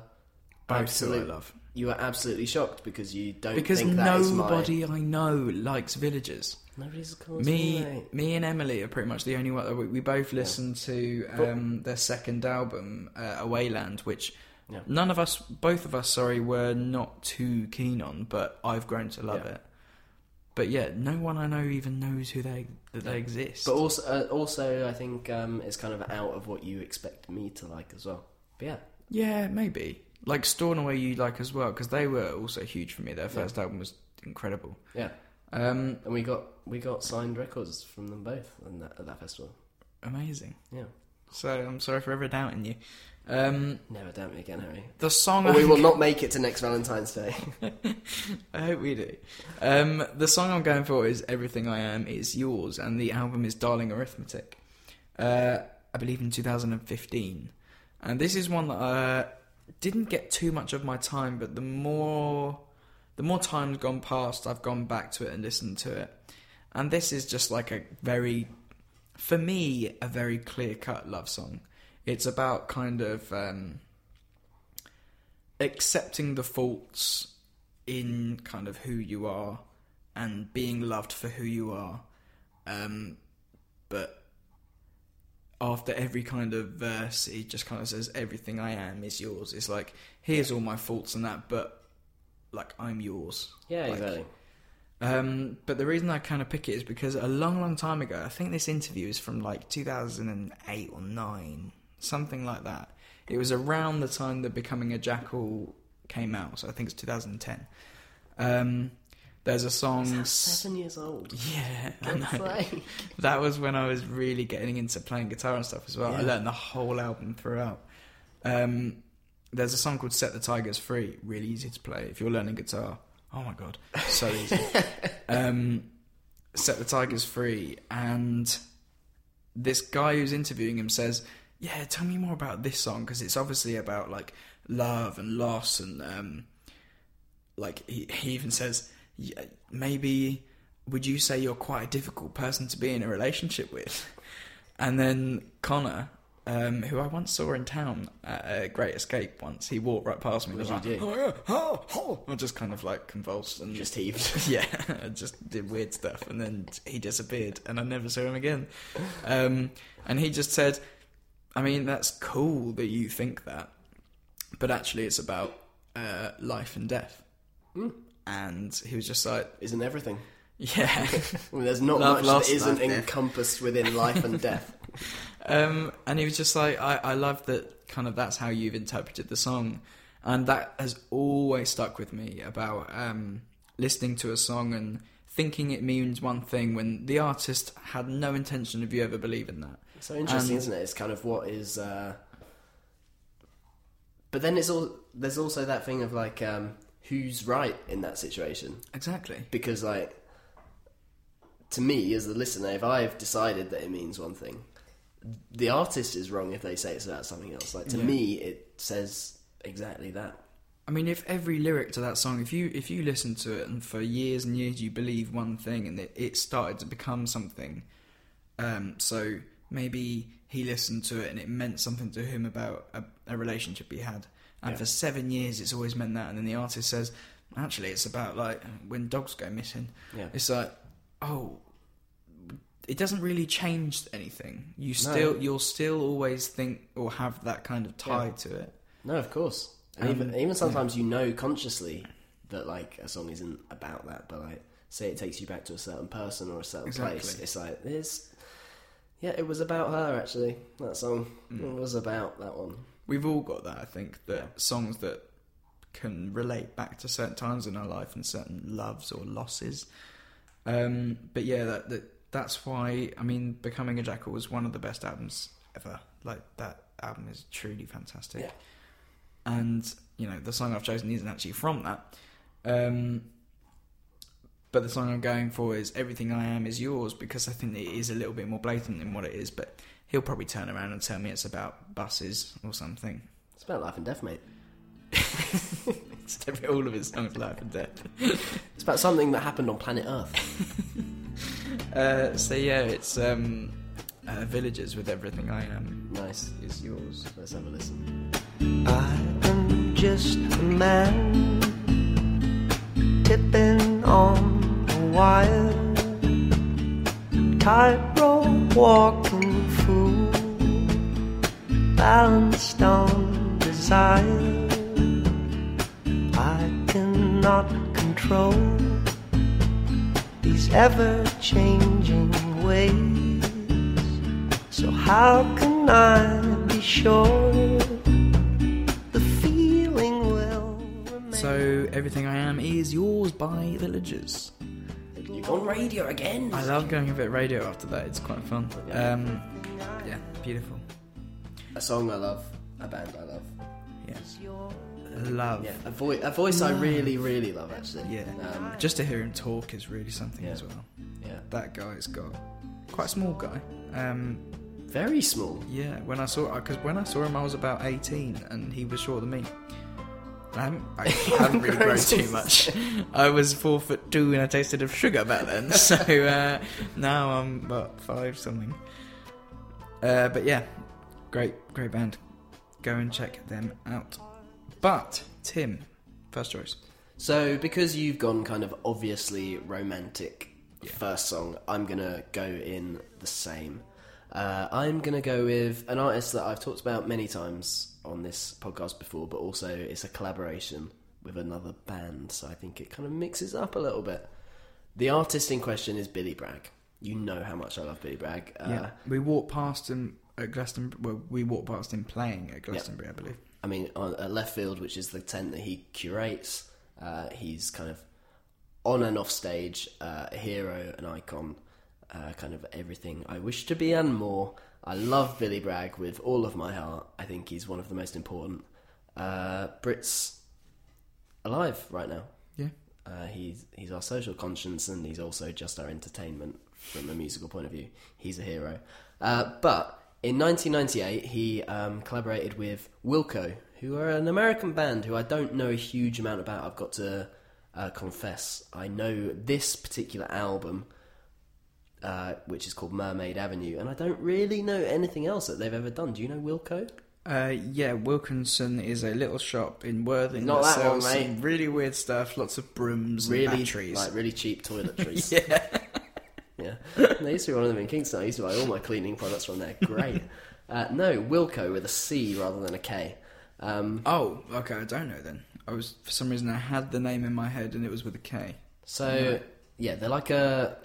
both who I love You were absolutely shocked because you don't because think that is my- nobody I know likes Villagers. Nobody's called Me, me and Emily are pretty much the only one. We, we both listened to um, their second album, uh, Awayland, which Yeah. none of us, both of us, sorry, were not too keen on. But I've grown to love Yeah. it. But yeah, no one I know even knows who they that they exist. But also, uh, also, I think um, it's kind of out of what you expect me to like as well. But yeah, yeah, maybe like Stornoway you like as well because they were also huge for me. Their first album was incredible. yeah, Um, and we got we got signed records from them both in that, at that festival. amazing. Yeah. So I'm sorry for ever doubting you. Um, Never doubt me again, Harry. the song. Or we I'm- will not make it to next Valentine's Day. [LAUGHS] [LAUGHS] I hope we do. Um, the song I'm going for is "Everything I Am Is Yours," and the album is "Darling Arithmetic." Uh, I believe in 2015, and this is one that uh, didn't get too much of my time, but the more the more time's gone past, I've gone back to it and listened to it, and this is just like a very, for me, a very clear cut love song. It's about kind of. Um, accepting the faults in kind of who you are and being loved for who you are. Um, but after every kind of verse, it just kind of says, Everything I am is yours. It's like, here's all my faults and that, but like, I'm yours. Yeah, Like, exactly. um, but the reason I kind of pick it is because a long, long time ago, I think this interview is from like 2008 or 9, something like that. It was around the time that Becoming a Jackal came out, so I think it's 2010. Um, there's a song. Seven years old. Yeah, [LAUGHS] that was when I was really getting into playing guitar and stuff as well. I learned the whole album throughout. Um, there's a song called "Set the Tigers Free," really easy to play if you're learning guitar. Oh my god, so easy. [LAUGHS] um, "Set the Tigers Free," and this guy who's interviewing him says, "Yeah, tell me more about this song because it's obviously about like love and loss and um, like he, he even says "Yeah, maybe would you say you're quite a difficult person to be in a relationship with [LAUGHS] and then Conor um, who I once saw in town at a Great Escape once, he walked right past me. and What was did like, you do? Oh, oh, oh. I just kind of like convulsed and Just heaved. [LAUGHS] yeah, I just did weird stuff, and then he disappeared, and I never saw him again. Um, and he just said, "I mean, that's cool that you think that, but actually, it's about uh, life and death." Hmm. And he was just like, Isn't everything? "Yeah." [LAUGHS] I mean, there's not Love, much loss, that isn't death. encompassed within life and death. [LAUGHS] Um, and he was just like, I, I love that kind of that's how you've interpreted the song. And that has always stuck with me about um, listening to a song and thinking it means one thing when the artist had no intention of you ever believing that. So interesting, isn't it? It's kind of what is. Uh... But then it's all. There's also that thing of like, um, who's right in that situation? Exactly. Because like, to me as the listener, if I've decided that it means one thing, the artist is wrong if they say it's about something else. Like to Yeah. me, it says exactly that. I mean, if every lyric to that song, if you if you listen to it and for years and years you believe one thing and it, it started to become something, um, so maybe he listened to it and it meant something to him about a, a relationship he had, and Yeah. for seven years it's always meant that, and then the artist says, actually, it's about like when dogs go missing. Yeah. It's like, oh, it doesn't really change anything. You still you'll still always think or have that kind of tie Yeah. to it. No, of course. And Um, even even sometimes you know consciously that like a song isn't about that, but like say it takes you back to a certain person or a certain place. It's like this. Yeah, it was about her actually. That song Mm. it was about that one. We've all got that, I think, that Yeah. songs that can relate back to certain times in our life and certain loves or losses. Um, but yeah, that, that that's why I mean, Becoming a Jackal was one of the best albums ever. Like that album is truly fantastic. Yeah. And you know, the song I've chosen isn't actually from that. Um, but the song I'm going for is "Everything I Am Is Yours" because I think it is a little bit more blatant than what it is. But he'll probably turn around and tell me it's about buses or something. It's about life and death, mate. [LAUGHS] It's every, all of his songs, life and death. It's about something that happened on planet Earth. [LAUGHS] Uh, so yeah, it's um, uh, villagers with everything I am Nice. is yours. Let's have a listen. I am just a man tipping on a wire, tightrope walking fool, balanced on desire. I cannot control these ever-changing ways. So how can I be sure? the feeling will remain. So everything I am is yours by The villagers. You've gone radio again. I love going a bit radio after that. It's quite fun. Um, yeah, beautiful. A song I love. a band I love. Yeah. Love. Yeah, a, vo- a voice I really, really love actually. Yeah. Um, Just to hear him talk is really something Yeah. as well. yeah. That guy's got quite a small guy. Um, Very small. yeah, when I saw because when I saw him, I was about eighteen, and he was shorter than me. I haven't, I [LAUGHS] haven't really grown too much. [LAUGHS] I was four foot two, and I tasted of sugar back then. [LAUGHS] So uh, now I'm about five something. Uh, but yeah, great, great band. Go and check them out. But Tim, first choice. So, because you've gone kind of obviously romantic first song, I'm gonna go in the same. Uh, I'm gonna go with an artist that I've talked about many times on this podcast before, but also it's a collaboration with another band, so I think it kind of mixes up a little bit. The artist in question is Billy Bragg. You know how much I love Billy Bragg. Uh, Yeah, we walked past him at Glastonbury. Well, we walked past him playing at Glastonbury, I believe. I mean, on at left field, which is the tent that he curates, uh, he's kind of on and off stage, uh, a hero, an icon, uh, kind of everything I wish to be and more. I love Billy Bragg with all of my heart. I think he's one of the most important uh, Brits alive right now. Yeah. Uh, he's he's our social conscience, and he's also just our entertainment from a musical point of view. He's a hero. Uh, but in 1998, he um, collaborated with Wilco, who are an American band who I don't know a huge amount about. I've got to uh, confess, I know this particular album, uh, which is called Mermaid Avenue, and I don't really know anything else that they've ever done. Do you know Wilco? Uh, yeah, Wilkinson is a little shop in Worthing Not that that one, sells mate. some really weird stuff, lots of brooms and Really, batteries. like really cheap [LAUGHS] toiletries. yeah. Yeah, there used to be one of them in Kingston. I used to buy all my cleaning products from there. Great. uh, no, Wilco with a C rather than a K. Um, Oh, okay, I don't know then. I was for some reason I had the name in my head and it was with a K. so yeah, they're like a.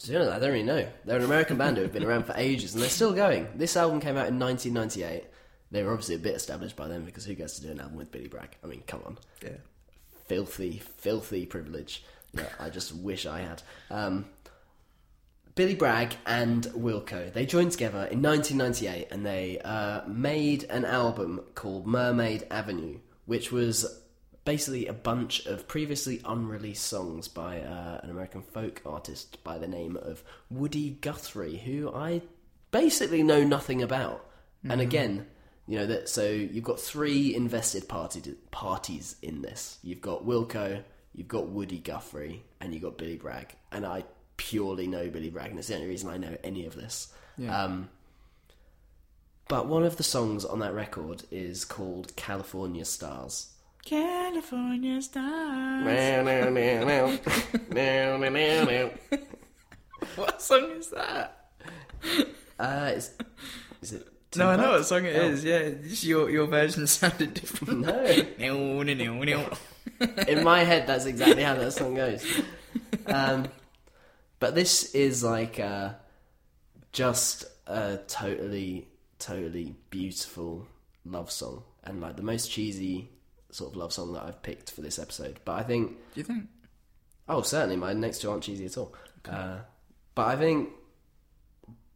to be honest, I don't really know. They're an American band who have been around for ages and they're still going. This album came out in 1998. They were obviously a bit established by then because who gets to do an album with Billy Bragg? I mean, come on. Yeah. filthy, filthy privilege that I just wish I had. Um, Billy Bragg and Wilco they joined together in 1998 and they uh, made an album called Mermaid Avenue, which was basically a bunch of previously unreleased songs by uh, an American folk artist by the name of Woody Guthrie, who I basically know nothing about. And again, you know that so you've got three invested party, parties in this. You've got Wilco, you've got Woody Guthrie, and you've got Billy Bragg. And I purely know Billy Bragg, it's the only reason I know any of this. Yeah. Um, but one of the songs on that record is called California Stars. California stars. [LAUGHS] What song is that? Uh, is, is it? No, I know what song it Oh. is. Yeah, just your your version sounded different. No. No, no, no, no. in my head, that's exactly how that song goes. Um, [LAUGHS] but this is like uh, just a totally, totally beautiful love song, and like the most cheesy sort of love song that I've picked for this episode. But I think, Do you think? oh, certainly my next two aren't cheesy at all. Uh, but I think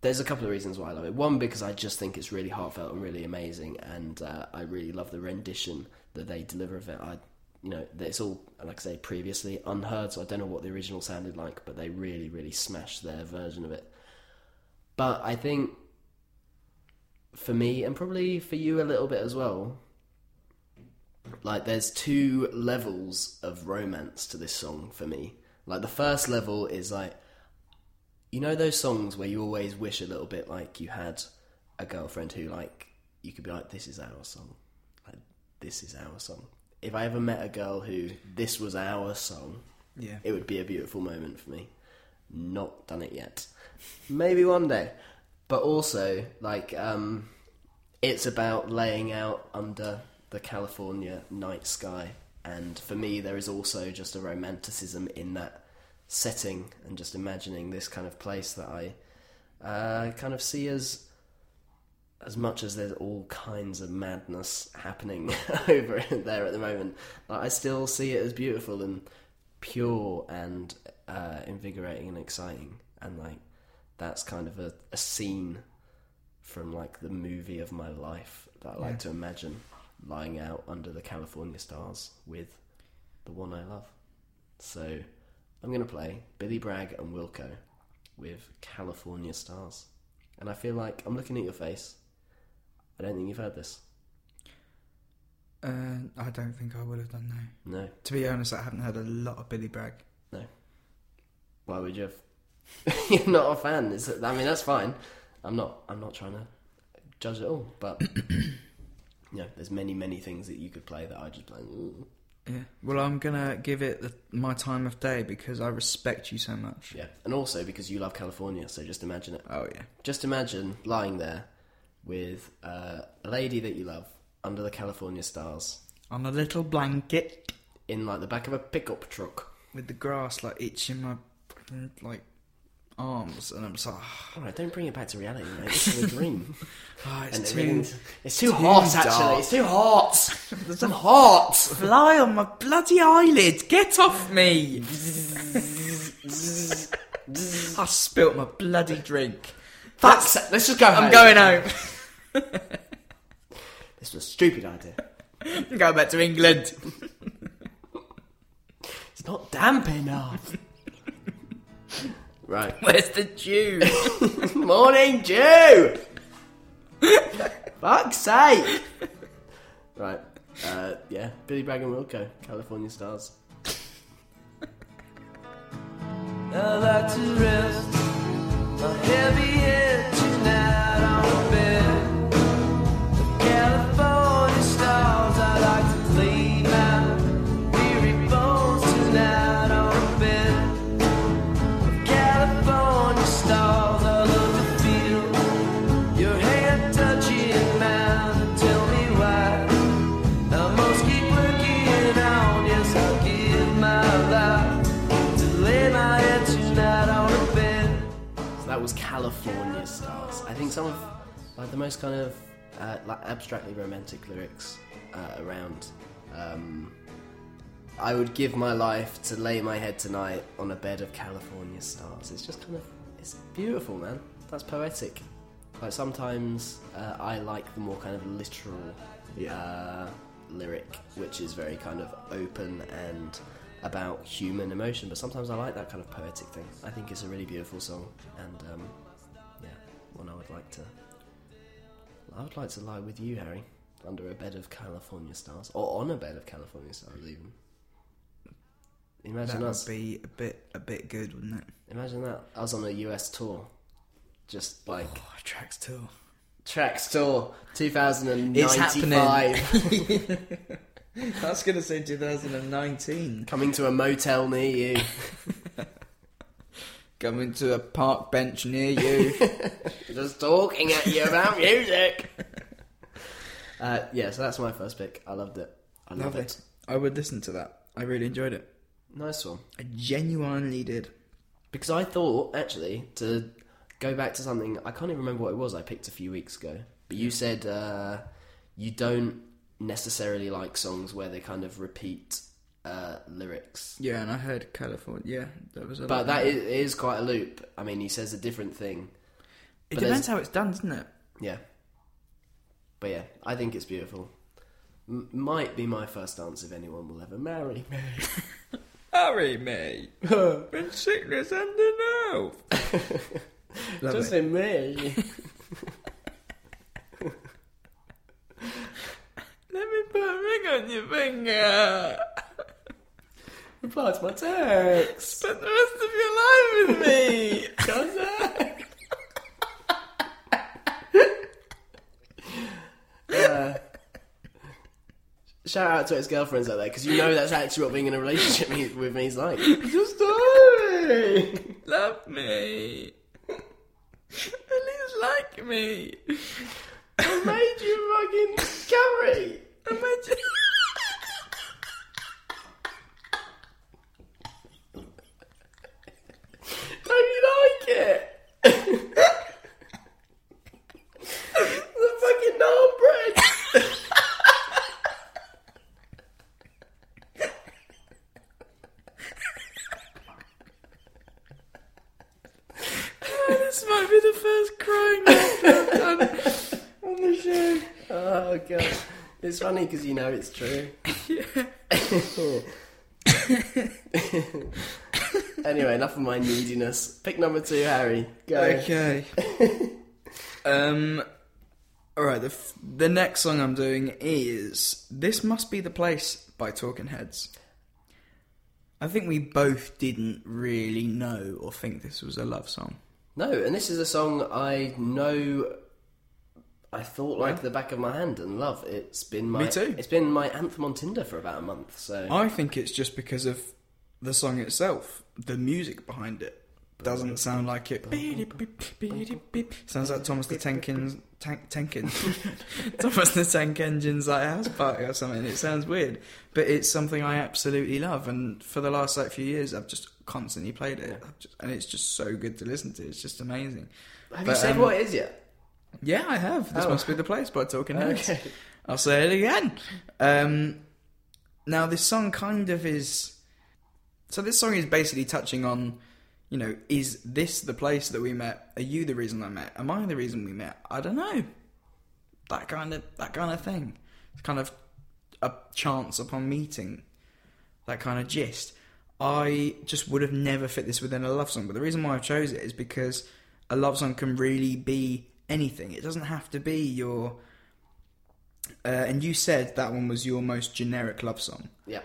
there's a couple of reasons why I love it. One, because I just think it's really heartfelt and really amazing, and uh, I really love the rendition that they deliver of it. I, you know, it's all like I say previously unheard, so I don't know what the original sounded like, but they really, really smashed their version of it. But I think for me, and probably for you a little bit as well, like there's two levels of romance to this song for me. Like the first level is like you know those songs where you always wish a little bit like you had a girlfriend who like you could be like this is our song. Like this is our song. If I ever met a girl who this was our song, Yeah. it would be a beautiful moment for me. Not done it yet. Maybe one day. But also, like, um, it's about laying out under the California night sky. And for me, there is also just a romanticism in that setting and just imagining this kind of place that I uh, kind of see as as much as there's all kinds of madness happening [LAUGHS] over [LAUGHS] there at the moment, like, I still see it as beautiful and pure and uh, invigorating and exciting. And like that's kind of a, a scene from like the movie of my life that I like Yeah. to imagine lying out under the California stars with the one I love. So I'm going to play Billy Bragg and Wilco with California Stars. And I feel like I'm looking at your face. I don't think you've heard this. Uh, I don't think I would have done no. No. To be honest, I haven't heard a lot of Billy Bragg. No. Why would you have? [LAUGHS] You're not a fan. It's, I mean, that's fine. I'm not. I'm not trying to judge at all. But [COUGHS] you know, there's many, many things that you could play that I just play. "Ooh." Yeah. Well, I'm gonna give it the, my time of day because I respect you so much. Yeah, and also because you love California. So just imagine it. Oh yeah. Just imagine lying there with uh, a lady that you love under the California stars On a little blanket in like the back of a pickup truck. with the grass like itching my fucking, like arms, and I'm just like, "Ah, All right, don't bring it back to reality, mate. This is a dream. oh, [LAUGHS] it's too everything's- it's too, too hot. dark. Actually, it's too hot. [LAUGHS] It's hot. fly on my bloody eyelid. Get off me! [LAUGHS] I spilt my bloody drink. Fuck's sake, Let's just go. home. I'm going home. [LAUGHS] This was a stupid idea. I'm going back to England. [LAUGHS] It's not damp enough. [LAUGHS] right. Where's the dew? Morning, dew. Fuck's sake. Right. Uh, yeah. Billy Bragg and Wilco, California Stars. I like to rest a heavy head tonight on a bed of California Think some of like the most kind of uh, like abstractly romantic lyrics uh, around. Um, I would give my life to lay my head tonight on a bed of California stars. It's just kind of it's beautiful, man. That's poetic. Like sometimes uh, I like the more kind of literal uh, lyric, which is very kind of open and about human emotion. But sometimes I like that kind of poetic thing. I think it's a really beautiful song, and um, yeah, one I would like to. I would like to lie with you, Harry, under a bed of California stars, or on a bed of California stars, even. Imagine that us. would be a bit a bit good, wouldn't it? Imagine that. I was on a US tour. Just like Oh, tracks tour. Tracks Tour It's 2095. [LAUGHS] I was gonna say 2019. Coming to a motel near you. [LAUGHS] Coming to a park bench near you. [LAUGHS] Just talking at you about [LAUGHS] music. Uh, yeah, so that's my first pick. I loved it. I love Lovely. it. I would listen to that. I really enjoyed it. Nice one. I genuinely did. Because I thought, actually, to go back to something, I can't even remember what it was I picked a few weeks ago. But you said uh, you don't necessarily like songs where they kind of repeat uh, lyrics. Yeah, and I heard California. Yeah, that was a But that is, is, quite a loop. I mean, he says a different thing. It depends how it's done, doesn't it? Yeah. But yeah, I think it's beautiful. M- might be my first dance if anyone will ever marry me. [LAUGHS] Marry me. [LAUGHS] in sickness and in health. [LAUGHS] Just in me. Let me put a ring on your finger. Reply to my text. Spend the rest of your life with me. [LAUGHS] Contact. Uh, shout out to his girlfriends out there because you know that's actually what being in a relationship [LAUGHS] me- with me is like. Just darling. Love me. At least like me. I made you fucking curry. [LAUGHS] Imagine. You like it? the fucking naan bread. Oh, this might be the first crying I've done on the show. Oh god, it's funny because you know it's true. [LAUGHS] [LAUGHS] anyway, enough of my neediness. Pick number two, Harry. Go. Okay. [LAUGHS] um. All right. The f- the next song I'm doing is "This Must Be the Place" by Talking Heads. I think we both didn't really know or think this was a love song. No, and this is a song I know. I thought like the back of my hand and love. It's been my Me too. It's been my anthem on Tinder for about a month. So I think it's just because of the song itself. The music behind it doesn't sound like it. Sounds like Thomas the Tank [LAUGHS] Engine. Tank, tank [LAUGHS] Thomas the Tank Engine's like house party or something. It sounds weird, but it's something I absolutely love. And for the last like few years, I've just constantly played it, just, and it's just so good to listen to. It's just amazing. have but, you said um, what it is yet? Yeah, I have. This Oh. must be the place by Talking Heads. Okay. I'll say it again. Um, now, this song kind of is. So, this song is basically touching on, you know, is this the place that we met? Are you the reason I met? Am I the reason we met? I don't know. That kind of that kind of thing. It's kind of a chance upon meeting. That kind of gist. I just would have never fit this within a love song, but the reason why I chose it is because a love song can really be anything. It doesn't have to be your. Uh, and you said that one was your most generic love song. Yeah.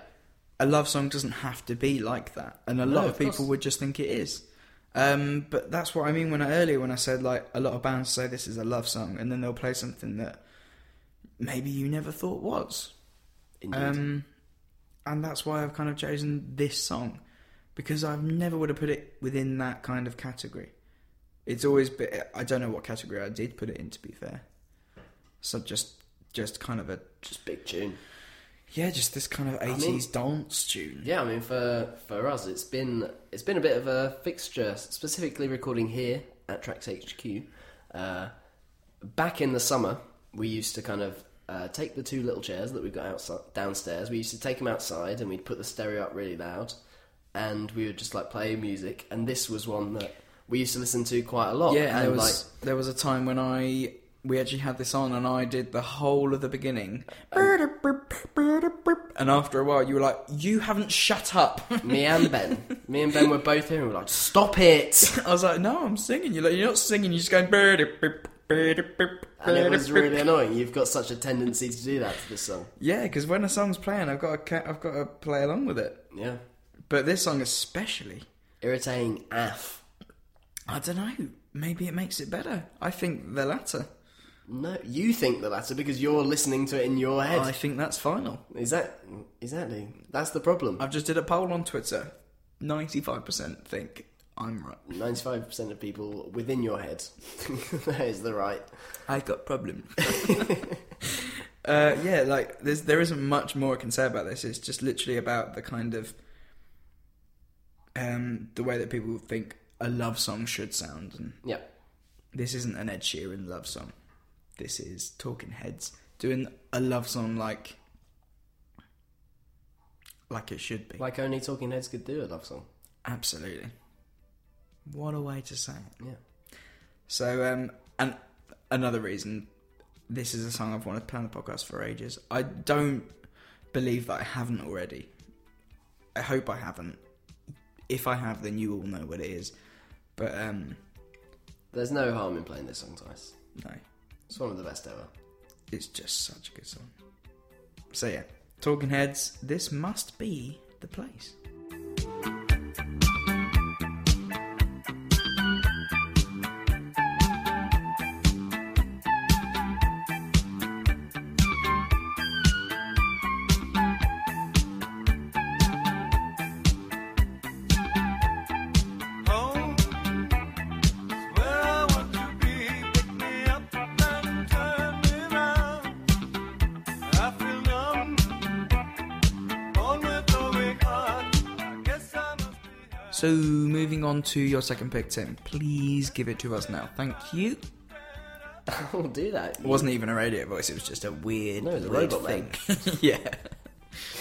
A love song doesn't have to be like that, and a No, lot of of people course. would just think it is. Um, but that's what I mean when I earlier when I said like a lot of bands say this is a love song, and then they'll play something that maybe you never thought was. Um, and that's why I've kind of chosen this song because I've never would have put it within that kind of category. It's always been, I don't know what category I did put it in. To be fair, so just just kind of a Just big tune. Yeah, just this kind of eighties dance tune. Yeah, I mean for for us, it's been it's been a bit of a fixture, specifically recording here at Tracks HQ. Uh, back in the summer, we used to kind of uh, take the two little chairs that we've got outside downstairs. We used to take them outside, and we'd put the stereo up really loud, and we would just like play music. And this was one that we used to listen to quite a lot. Yeah, and there like was there was a time when I we actually had this on and I did the whole of the beginning. And after a while, you were like, "You haven't shut up." me and Ben, me and Ben were both here, and we were like, "Stop it!" I was like, "No, I'm singing." You're like, "You're not singing. You're just going." And it was really annoying. You've got such a tendency to do that to this song. Yeah, because when a song's playing, I've got to, I've got to play along with it. Yeah. But this song especially, Irritating AF. I don't know. Maybe it makes it better. I think the latter. No, you think the latter because you're listening to it in your head. I think that's final. Is that exactly? That's the problem. I've just did a poll on Twitter. Ninety-five percent think I'm right. Ninety-five percent of people within your head [LAUGHS] that is the right. I got problems. [LAUGHS] uh, yeah, like there's there isn't much more I can say about this. It's just literally about the kind of um, the way that people think a love song should sound, and Yeah, this isn't an Ed Sheeran love song. This is Talking Heads doing a love song like like it should be. like only Talking Heads could do a love song. Absolutely. What a way to say it. Yeah. So, um, and another reason, this is a song I've wanted to play on the podcast for ages. I don't believe that I haven't already. I hope I haven't. If I have, then you all know what it is. But um, There's no harm in playing this song twice. no, It's one of the best ever. it's just such a good song. So yeah, Talking Heads. This must be the place. On to your second pick, Tim. Please give it to us now. Thank you. [LAUGHS] I'll do that. It wasn't even a radio voice. It was just a weird, No, it was a weird robot thing. [LAUGHS] yeah.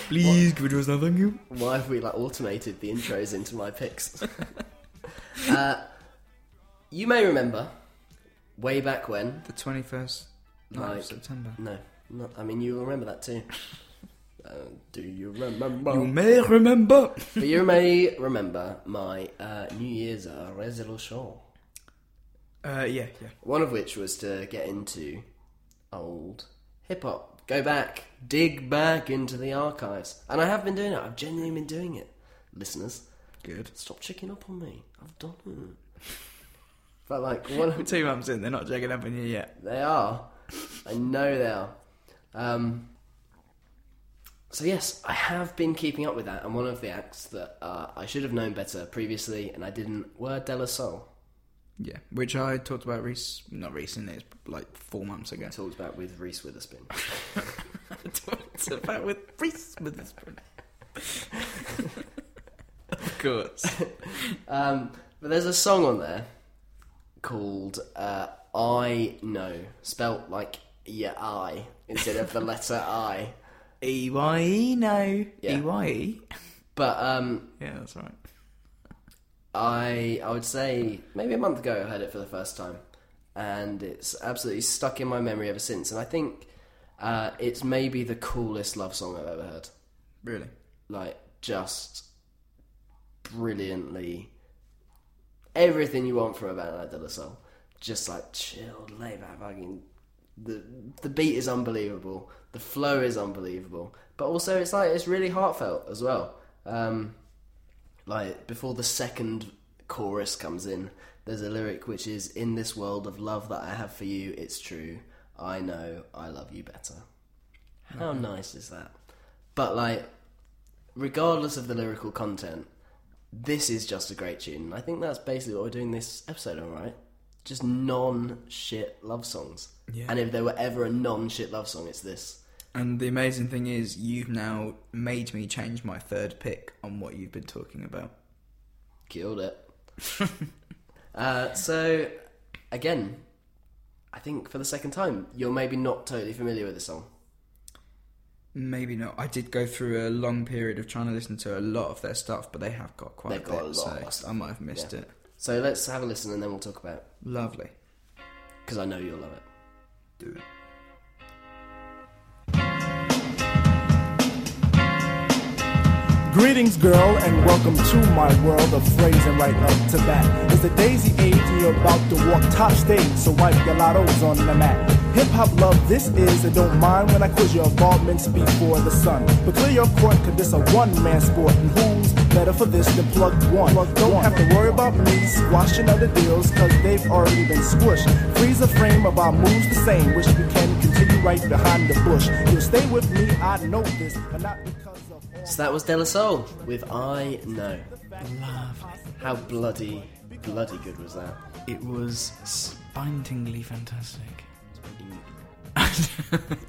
Please give it to us now. Thank you. Why have we like automated the intros into my picks? [LAUGHS] uh, you may remember way back when The twenty-first 9th Like- of September. No, not, I mean you will remember that too. Uh, do you remember? You may remember. [LAUGHS] but you may remember my uh, New Year's uh, resolution. Uh, yeah, yeah. One of which was to get into old hip hop. Go back, dig back into the archives. And I have been doing it. I've genuinely been doing it. Listeners, Good. stop checking up on me. I've done it. But like, one of [LAUGHS] Two months in, they're not checking up on you yet. They are. I know they are. Um, so yes, I have been keeping up with that, and one of the acts that uh, I should have known better previously, and I didn't, were De La Soul. Yeah, which I talked about Reese, not recently, it's like four months ago. I talked about with Reese Witherspoon. I [LAUGHS] talked about with Reese Witherspoon. of course. [LAUGHS] Um, but there's a song on there called uh, "I Know," spelt like yeah I instead of the letter I. E Y E no. Yeah. E Y E. But um, Yeah, that's right. I I would say maybe a month ago I heard it for the first time, and it's absolutely stuck in my memory ever since. And I think uh, it's maybe the coolest love song I've ever heard. Really. Like just brilliantly everything you want from a band like De La Soul. Just like chilled, laid back, fucking. The the beat is unbelievable. The flow is unbelievable, but also it's like it's really heartfelt as well. Um, like before the second chorus comes in, there's a lyric which is "In this world of love that I have for you, it's true. I know I love you better." How nice is that? But like, regardless of the lyrical content, this is just a great tune. I think that's basically what we're doing this episode on, right? Just non-shit love songs. Yeah. And if there were ever a non-shit love song, it's this. And the amazing thing is, you've now made me change my third pick on what you've been talking about. Killed it. [LAUGHS] uh, so, again, I think for the second time, you're maybe not totally familiar with the song. Maybe not. I did go through a long period of trying to listen to a lot of their stuff, but they have got quite They've a got bit, a lot so. I might have missed Yeah. it. So let's have a listen and then we'll talk about it. Lovely. Because I know you'll love it. Do it. Greetings, girl, and welcome to my world of phrasing right up to bat. It's the daisy age, and you're about to walk top stage, so wipe your lottos on the mat. Hip hop love, this is, and don't mind when I quiz your involvements before the sun. But clear your court, cause this a one man sport, and who's better for this than plug one? Plug Don't have to worry about me squashing other deals, cause they've already been squished. Freeze a frame of our moves the same, which we can continue right behind the bush. You'll stay with me, I know this, but not because So that was De La Soul with I Know. Lovely. How bloody, bloody good was that? It was spine-tingly fantastic. [LAUGHS] I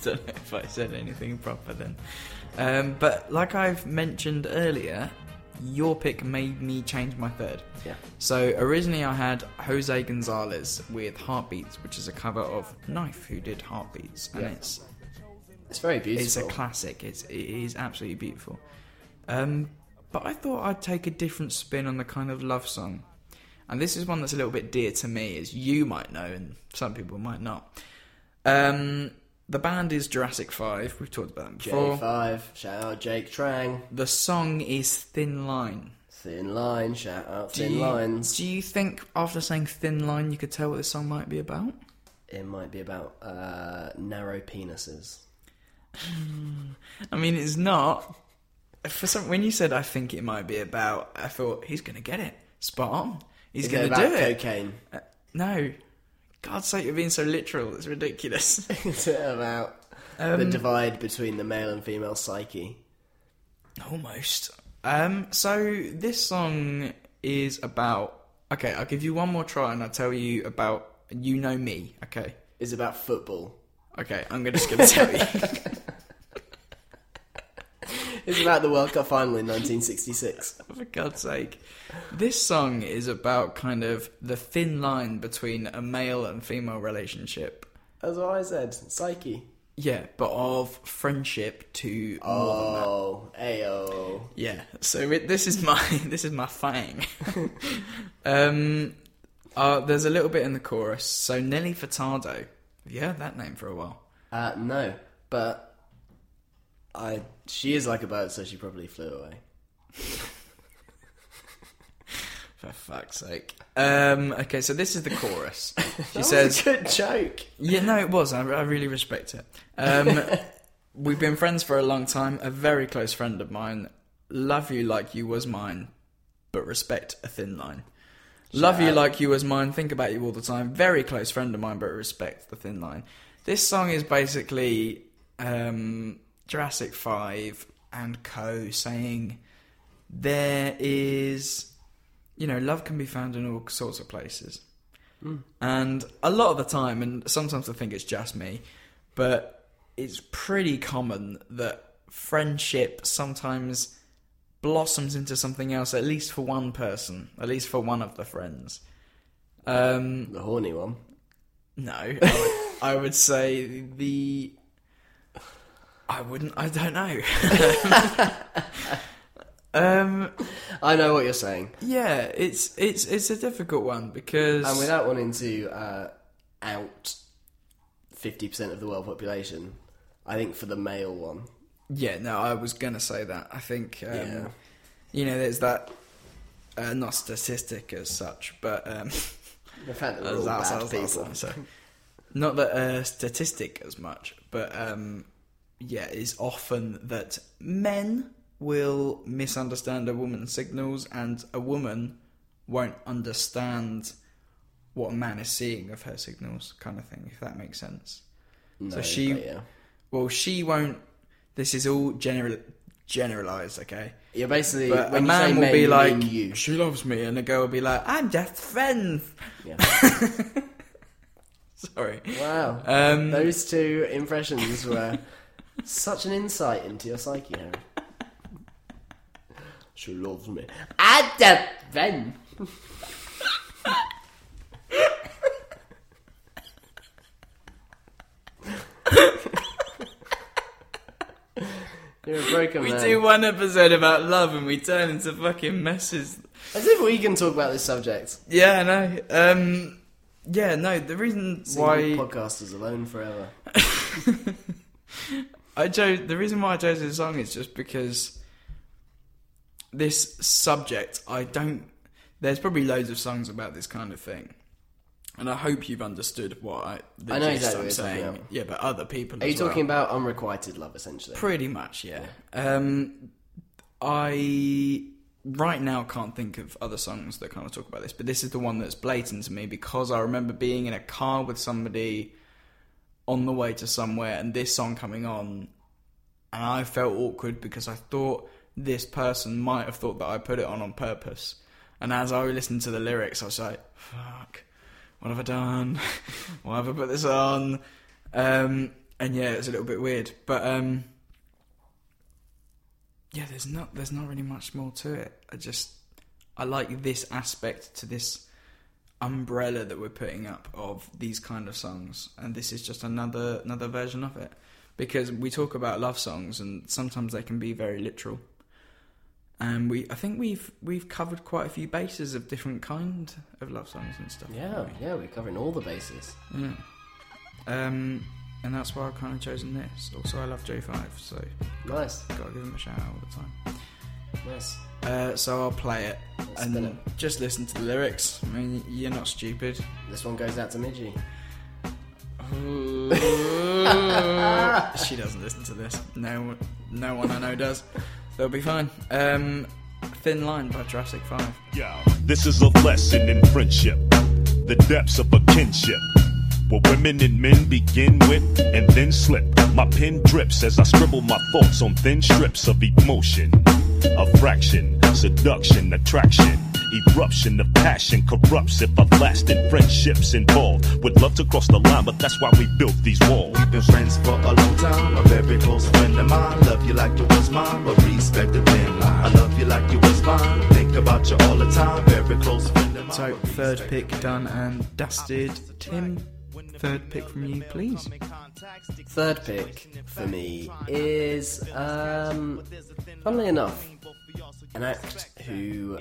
don't know if I said anything proper then. Um, but like I've mentioned earlier, your pick made me change my third. Yeah. So originally I had Jose Gonzalez with Heartbeats, which is a cover of Knife, who did Heartbeats, and Yeah. it's It's very beautiful. it's a classic. It's it is absolutely beautiful. Um, but I thought I'd take a different spin on the kind of love song, and this is one that's a little bit dear to me, as you might know, and some people might not. Um, the band is Jurassic Five. We've talked about them before. J5, shout out Jake Trang. The song is Thin Line. Thin Line, shout out Do Thin you, Lines. Do you think after saying Thin Line, you could tell what this song might be about? It might be about uh, narrow penises. [SIGHS] I mean, it's not. For some, when you said I think it might be about, I thought he's going to get it. Spot on. He's going to do it. cocaine? Uh, no, God's sake, you're being so literal. It's ridiculous. [LAUGHS] Is it about Um, the divide between the male and female psyche? Almost. Um, so this song is about. Okay, I'll give you one more try, and I'll tell you about. You know me. Okay. Is about football? Okay, I'm gonna just going to tell you. [LAUGHS] It's about the World Cup final in 1966. [LAUGHS] For God's sake. This song is about kind of the thin line between a male and female relationship. That's what I said. Psyche. Yeah, but of friendship to more than that. Oh, ayo. Yeah. So it, this is my [LAUGHS] this is my thing. [LAUGHS] um, uh, there's a little bit in the chorus. So Nelly Furtado, Have you heard that name for a while? Uh, no, but I she is like a bird, so she probably flew away. [LAUGHS] For fuck's sake. Um, okay, so this is the chorus. [LAUGHS] She That says, was a good joke. Yeah, no, it was. I, I really respect it. Um, [LAUGHS] we've been friends for a long time. A very close friend of mine. Love you like you was mine, but respect a thin line. Love you out. like you was mine. Think about you all the time. Very close friend of mine, but respect the thin line. This song is basically um, Jurassic Five and Co. saying there is, you know, love can be found in all sorts of places. And a lot of the time, and sometimes I think it's just me, but it's pretty common that friendship sometimes blossoms into something else, at least for one person, at least for one of the friends. Um, The horny one. no, I would, I would say the. I wouldn't. I don't know. [LAUGHS] [LAUGHS] um, I know what you're saying, yeah, it's it's it's a difficult one because and without wanting to uh, out fifty percent of the world population, I think for the male one, Yeah, no, I was gonna say that. I think, um, Yeah. you know, there's that uh, not statistic as such, but um, the fact that we're [LAUGHS] all bad people. not that uh, statistic as much, but um, yeah, is often that men will misunderstand a woman's signals, and a woman won't understand what a man is seeing of her signals, kind of thing. If that makes sense. No, so she, yeah. well, she won't. This is all general generalized, okay? You're basically But a man will men, be like, you. "She loves me," and a girl will be like, "I'm just friends." Yeah. [LAUGHS] Sorry. Wow. Um, Those two impressions were such an insight into your psyche, Harry. [LAUGHS] She loves me. I don't then. You're a broken we man. do one episode about love, and we turn into fucking messes. As if we can talk about this subject. Yeah, no. Um, yeah, no. The reason Single why podcasters alone forever. [LAUGHS] I chose the reason why I chose this song is just because this subject I don't. There's probably loads of songs about this kind of thing, and I hope you've understood what I. The I know exactly I'm what you're talking saying. Yeah, but other people. Are you well. talking about unrequited love, essentially? Pretty much, yeah. Um, I right now can't think of other songs that kind of talk about this, but this is the one that's blatant to me because I remember being in a car with somebody on the way to somewhere and this song coming on, and I felt awkward because I thought this person might have thought that I put it on on purpose. And as I listened to the lyrics, I was like, "Fuck, what have I done? [LAUGHS] Why have I put this on?" Um, and yeah, it's a little bit weird, but um, yeah, there's not there's not really much more to it. I just I like this aspect to this umbrella that we're putting up of these kind of songs, and this is just another another version of it. Because we talk about love songs, and sometimes they can be very literal. And we, I think we've we've covered quite a few bases of different kind of love songs and stuff. Yeah, we? yeah, we're covering all the bases. Yeah. Um, and that's why I've kind of chosen this. Also, I love J5, so Nice, gotta give him a shout out all the time. nice. Uh, so I'll play it and spin just listen to the lyrics. I mean, you're not stupid. This one goes out to Midgie. [LAUGHS] she doesn't listen to this. No, one- no one I know does. They'll be fine. Um, Thin Line by Jurassic Five. Yeah, this is a lesson in friendship, the depths of a kinship. Where women and men begin with and then slip. My pen drips as I scribble my thoughts on thin strips of emotion. A fraction, seduction, attraction. Eruption of passion corrupts if everlasting friendships involved. Would love to cross the line, but that's why we built these walls. We've been friends for a long time. A very close friend of mine. Love you like you was mine, but respect the thin line. I love you like you was mine. Think about you all the time. Very close friend of mine. So third pick done and dusted. Tim, third pick from you, please. Third pick for me is, um, funnily enough, an act who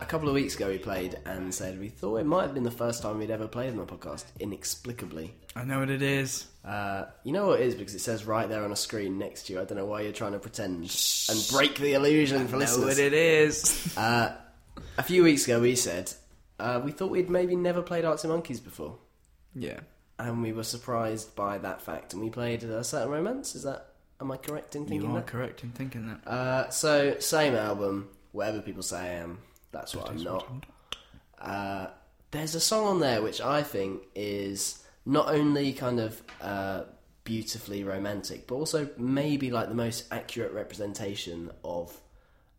a couple of weeks ago we played and said we thought it might have been the first time we'd ever played on the podcast, inexplicably. I know what it is. Uh, you know what it is because it says right there on a screen next to you. I don't know why you're trying to pretend and break the illusion for I know listeners. what it is. [LAUGHS] Uh, a few weeks ago we said uh, we thought we'd maybe never played Arctic Monkeys before, yeah. and we were surprised by that fact. And we played a certain romance. Is that am I correct in thinking You are that? correct in thinking that. Uh, so same album, whatever people say I am. That's what I'm not. Uh, there's a song on there which I think is not only kind of uh, beautifully romantic, but also maybe like the most accurate representation of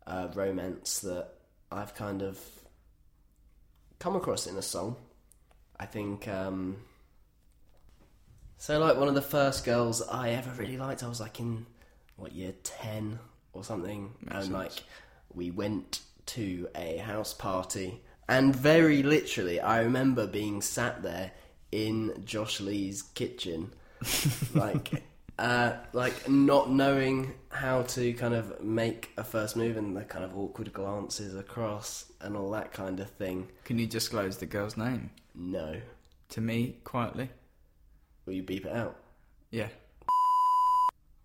uh, romance that I've kind of come across in a song. I think. Um, so, like one of the first girls I ever really liked, I was like in what year ten or something, and like we went to a house party, and very literally, I remember being sat there in Josh Lee's kitchen, [LAUGHS] like. Uh, like not knowing how to kind of make a first move and the kind of awkward glances across and all that kind of thing. Can you disclose the girl's name No, to me quietly? Will you beep it out? Yeah.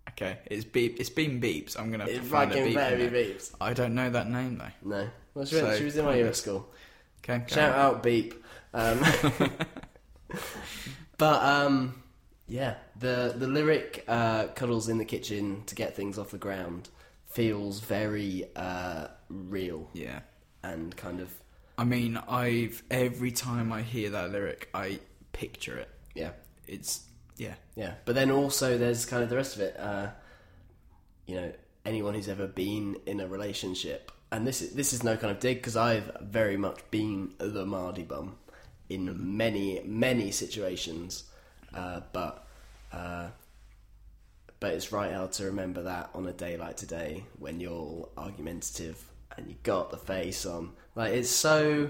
Okay, it's beep. It's been beeps. I'm gonna have to It find a fucking beep. better in be there. beeps. I don't know that name though. No, well, she, went, So, she was in my year at school. Okay, go Shout on. out beep. Um, [LAUGHS] but um, yeah, the the lyric uh, "cuddles in the kitchen to get things off the ground" feels very uh, real Yeah. and kind of I mean, I've every time I hear that lyric, I picture it. yeah, It's yeah. yeah. But then also there's kind of the rest of it. Uh, you know, anyone who's ever been in a relationship, and this is this is no kind of dig because I've very much been the Mardy bum in many many situations, uh, but uh, but it's right out to remember that on a day like today when you're all argumentative and you got the face on. Like it's so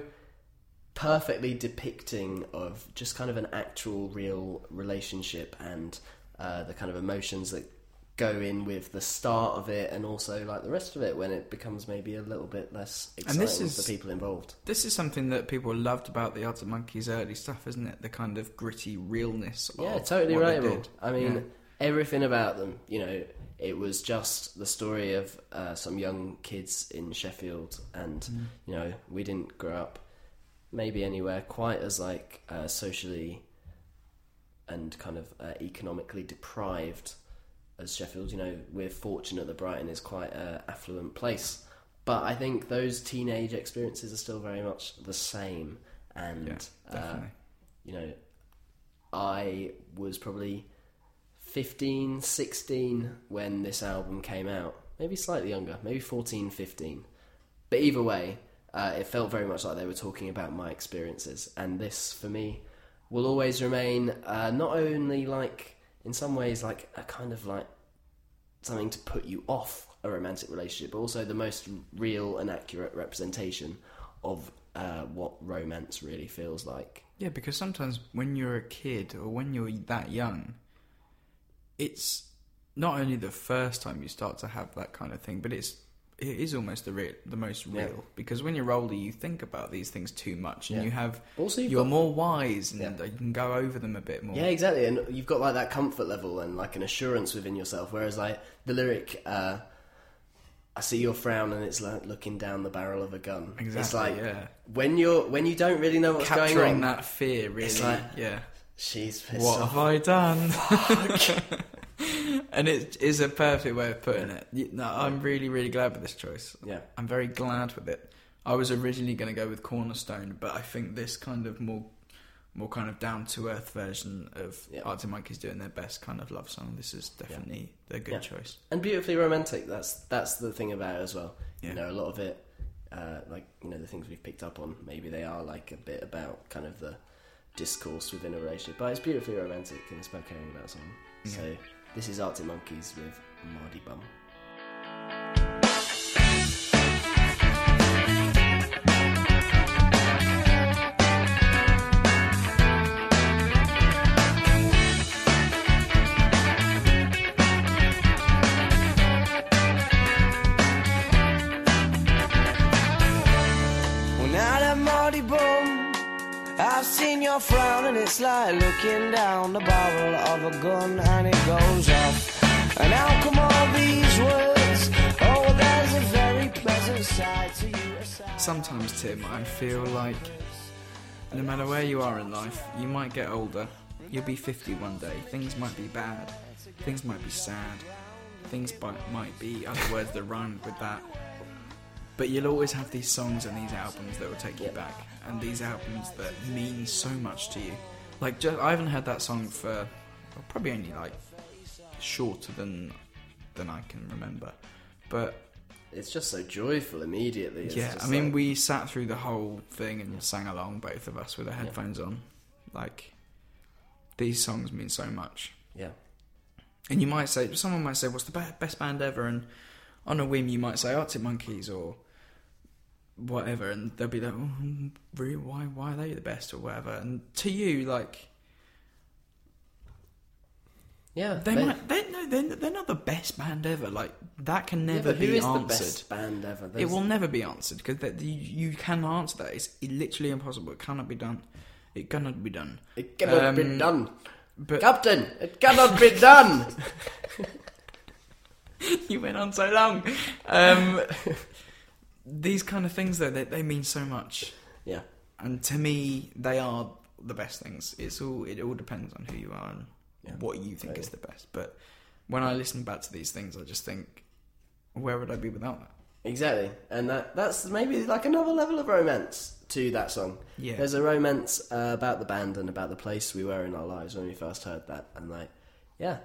perfectly depicting of just kind of an actual real relationship and uh, the kind of emotions that go in with the start of it and also like the rest of it when it becomes maybe a little bit less exciting And this is- for people involved. This is something that people loved about the Arctic Monkeys' early stuff, isn't it? The kind of gritty realness. Yeah, totally relatable. I mean, Yeah. everything about them. You know, it was just the story of uh, some young kids in Sheffield, and Mm. you know, we didn't grow up maybe anywhere quite as like uh, socially and kind of uh, economically deprived as Sheffield. You know, we're fortunate that Brighton is quite an affluent place. But I think those teenage experiences are still very much the same, and Yeah, uh, you know, I was probably 15, 16 when this album came out. Maybe slightly younger, maybe 14, 15. But either way, uh, it felt very much like they were talking about my experiences. And this, for me, will always remain uh, not only like, in some ways, like a kind of like something to put you off a romantic relationship, but also the most real and accurate representation of uh, what romance really feels like. Yeah, because sometimes when you're a kid or when you're that young, it's not only the first time you start to have that kind of thing, but it's it is almost the real, the most real. Yeah. Because when you're older, you think about these things too much, and Yeah. you have Also, you're got- more wise, and Yeah. you can go over them a bit more. Yeah, exactly. And you've got like that comfort level and like an assurance within yourself. Whereas like the lyric, uh, "I see your frown," and it's like looking down the barrel of a gun. It's Exactly, like yeah. when you're when you don't really know what's going capturing on. that fear, really. It's like- yeah. She's pissed What off. have I done? [LAUGHS] [LAUGHS] and it is a perfect way of putting it. No, I'm really, really glad with this choice. Yeah. I'm very glad with it. I was originally going to go with Cornerstone, but I think this kind of more, more kind of down to earth version of Yeah. Arctic Monkeys doing their best kind of love song. This is definitely the good Yeah. choice. and beautifully romantic. That's that's the thing about it as well. Yeah. You know, a lot of it, uh, like you know, the things we've picked up on. Maybe they are like a bit about kind of the discourse within a relationship, but it's beautifully romantic and it's about caring about someone. So this is Arctic Monkeys with Mardy Bum. Frown and it's like looking down the barrel of a gun and it goes off. And how come all these words? Oh, there's a very pleasant side to you. Sometimes, Tim, I feel like no matter where you are in life, you might get older. You'll be 50 one day. Things might be bad. Things might be sad. Things might be other words that rhyme with that. But you'll always have these songs and these albums that will take you back. And these albums that mean so much to you. Like, just, I haven't heard that song for well, probably only like shorter than than I can remember. But It's just so joyful immediately. It's yeah, I mean, like- we sat through the whole thing and sang along, both of us, with our headphones on. Like, these songs mean so much. yeah. And you might say, someone might say, "What's the best band ever?" And on a whim, you might say Arctic Monkeys or whatever, and they'll be like, oh, "Really? Why? Why are they the best?" or whatever. And to you, like, Yeah, they but- might, they no, they're, they're not the best band ever. Like that can Yeah, never who be is answered. the best band ever? It will never be answered because you, you can answer that. It's literally impossible. It cannot be done. It cannot be done. It cannot be Um, done. But Captain, it cannot be done. [LAUGHS] you went on so long. Um, [LAUGHS] these kind of things, though, they, they mean so much, yeah, and to me, they are the best things. It's all it all depends on who you are and Yeah, what you think is the best. But when I listen back to these things, I just think, where would I be without that? exactly. And that that's maybe like another level of romance to that song. Yeah. There's a romance uh, about the band and about the place we were in our lives when we first heard that, and like, yeah,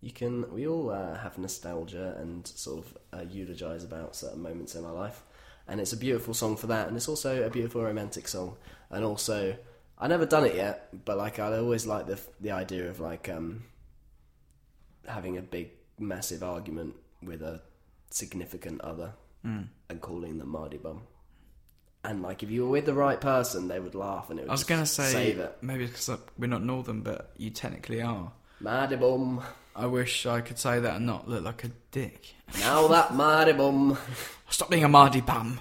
you can. We all uh, have nostalgia and sort of uh, eulogize about certain moments in our life, and it's a beautiful song for that, and it's also a beautiful romantic song, and also. I never done it yet, but like I always like the the idea of like um, having a big, massive argument with a significant other and calling them Mardy Bum. And like, if you were with the right person, they would laugh and it would I was going to say, save it. maybe because we're not northern, but you technically are. Mardy Bum. I wish I could say that and not look like a dick. Now that Mardy Bum. Stop being a Mardy bum.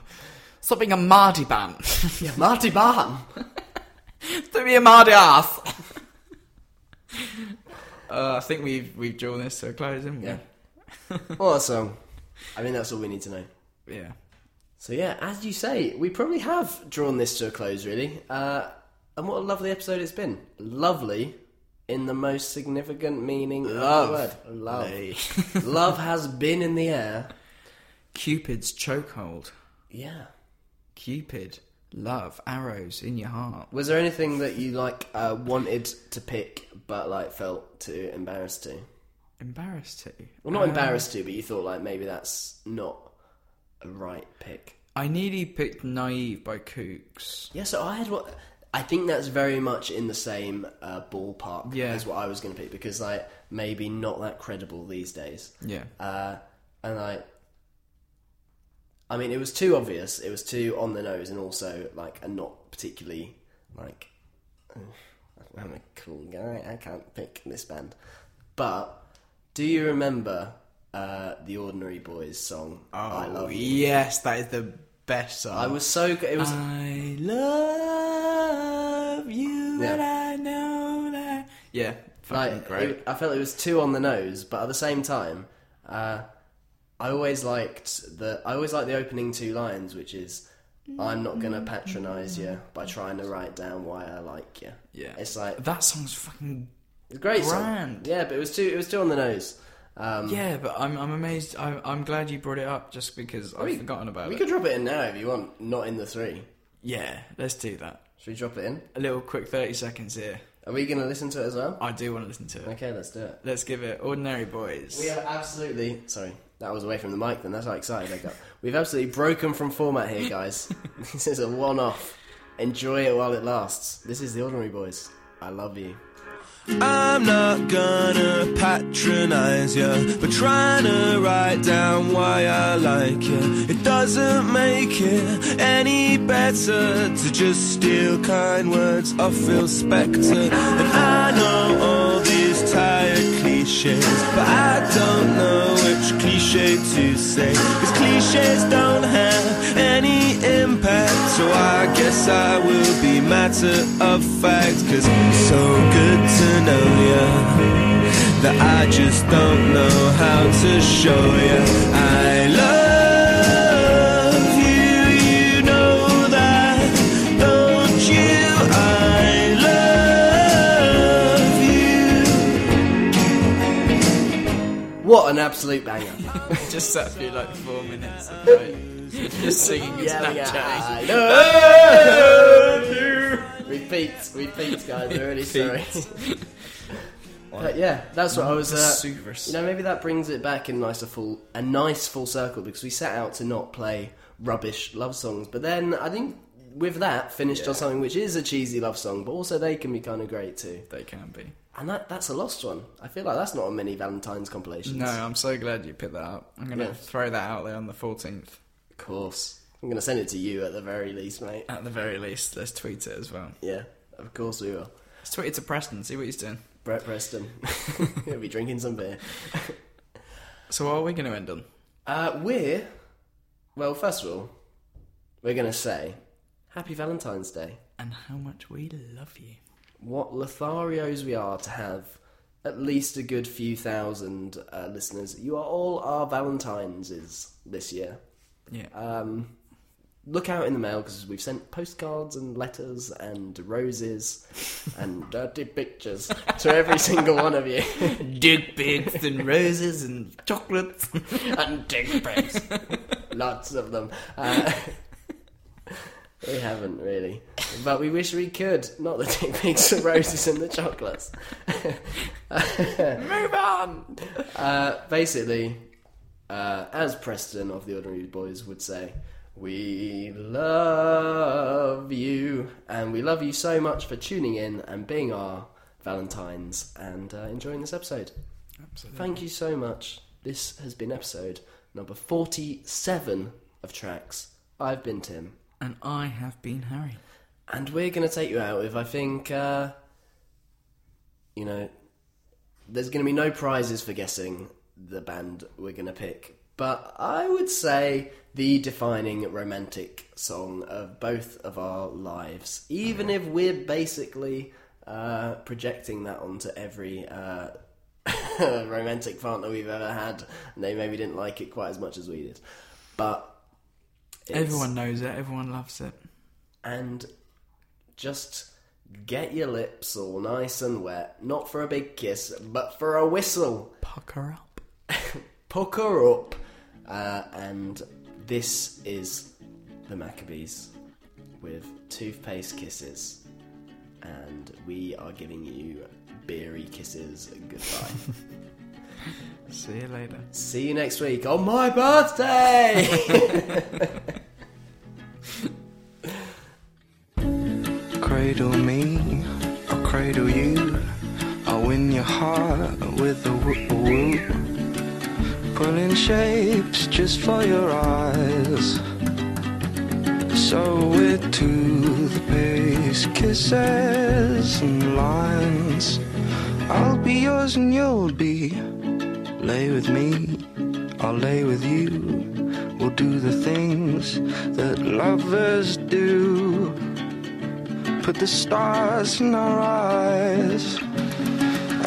Stop being a Mardy bum. Yeah, Mardy Bum. [LAUGHS] Stop being a Mardy ass. [LAUGHS] uh, I think we've we've drawn this to a close, haven't we? Yeah. What a song. I mean, that's all we need to know. Yeah. So yeah, as you say, we probably have drawn this to a close, really. Uh, and what a lovely episode it's been. Lovely, in the most significant meaning Love. of the word. Love. [LAUGHS] Love has been in the air. Cupid's chokehold. Yeah. Cupid, love, arrows in your heart. Was there anything that you like uh, wanted to pick, but like felt too embarrassed to? Embarrassed to. Well, not Uh, embarrassed to, but you thought like maybe that's not a right pick. I nearly picked Naive by Kooks. Yeah, so I had what I think that's very much in the same uh, ballpark Yeah. as what I was going to pick because like maybe not that credible these days. Yeah. Uh, and like, I mean, it was too obvious. It was too on the nose, and also like a not particularly like. "Ugh, I'm a cool guy. I can't pick this band. But do you remember uh, the Ordinary Boys song? I love you. yes, that is the best song. I was so good. It was I love you, Yeah. and I know that. Yeah, fucking like great. it- I felt it was too on the nose, but at the same time, uh, I always liked the I always liked the opening two lines, which is "I'm not gonna patronise you by trying to write down why I like you." yeah, it's like that song's fucking. great song. Yeah, but it was too it was too on the nose. Um, Yeah, but I'm I'm amazed. I'm I'm glad you brought it up just because I've we- forgotten about we it. We could drop it in now if you want. Not in the three. Yeah, let's do that. Should we drop it in? A little quick thirty seconds here. Are we gonna listen to it as well? I do want to listen to it. Okay, let's do it. Let's give it Ordinary Boys. We have absolutely. Sorry, that was away from the mic. Then that's how excited I got. We've absolutely broken from format here, guys. [LAUGHS] this is a one-off. Enjoy it while it lasts. This is the Ordinary Boys. I love you. I'm not gonna patronize you, but trying to write down why I like you. It doesn't make it any better to just steal kind words off Phil Spector. And I know all these tired cliches, but I don't know which cliche to say. Cause cliches don't have impact So I guess I will be matter of fact. Cause it's so good to know ya. That I just don't know how to show ya. I love you, you know that, don't you? I love you. What an absolute banger. [LAUGHS] just sat through like four minutes of [LAUGHS] just singing and Yelling at, Snapchatting. I love you. Repeat, repeat, guys. I'm really sorry. [LAUGHS] But yeah, that's what I was. Uh, you know, maybe that brings it back in nice a full, a nice full circle because we set out to not play rubbish love songs, but then I think with that finished on something which is a cheesy love song, but also they can be kind of great too. They can be. And that that's a lost one. I feel like that's not on many Valentine's compilations. No, I'm so glad you picked that up. I'm gonna Yeah. throw that out there on the 14th. Of course. I'm gonna send it to you at the very least, mate. At the very least, let's tweet it as well. Yeah, of course we will. Let's tweet it to Preston, see what he's doing. Brett Preston, [LAUGHS] he'll be drinking some beer. [LAUGHS] So what are we going to end on? Uh, we're well. First of all, we're gonna say Happy Valentine's Day. And how much we love you. What Lotharios we are to have at least a good few thousand uh, listeners. You are all our Valentines this year. Yeah. Um, look out in the mail because we've sent postcards and letters and roses [LAUGHS] and dirty pictures to every single one of you. [LAUGHS] Dick pics and roses and chocolates. [LAUGHS] and dick pics. Lots of them. Uh, we haven't really, but we wish we could. Not the dick pics, the roses and the chocolates. Move on! Uh, basically, uh, as Preston of the Ordinary Boys would say, we love you, and we love you so much for tuning in and being our Valentines and uh, enjoying this episode. Absolutely. Thank you so much. This has been episode number 47 of Tracks. I've been Tim, And I have been Harry. and we're going to take you out with, I think, uh, you know, there's going to be no prizes for guessing the band we're going to pick, but I would say the defining romantic song of both of our lives, even if we're basically uh, projecting that onto every. Uh, [LAUGHS] romantic partner we've ever had, and they maybe didn't like it quite as much as we did. But Everyone knows it, everyone loves it. and just get your lips all nice and wet, not for a big kiss, but for a whistle. Pucker up. Pucker up, uh, and this is the Maccabees with toothpaste kisses, and we are giving you beery kisses goodbye. [LAUGHS] See you later. See you next week on my birthday. [LAUGHS] Cradle me, I'll cradle you. I'll win your heart with a whoop whoop. Pulling shapes just for your eyes. So we're to the pace, kisses and lines. I'll be yours and you'll be. Lay with me, I'll lay with you. We'll do the things that lovers do put the stars in our eyes.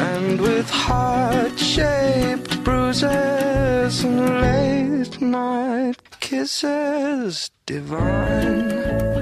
And with heart shaped bruises and late night kisses divine.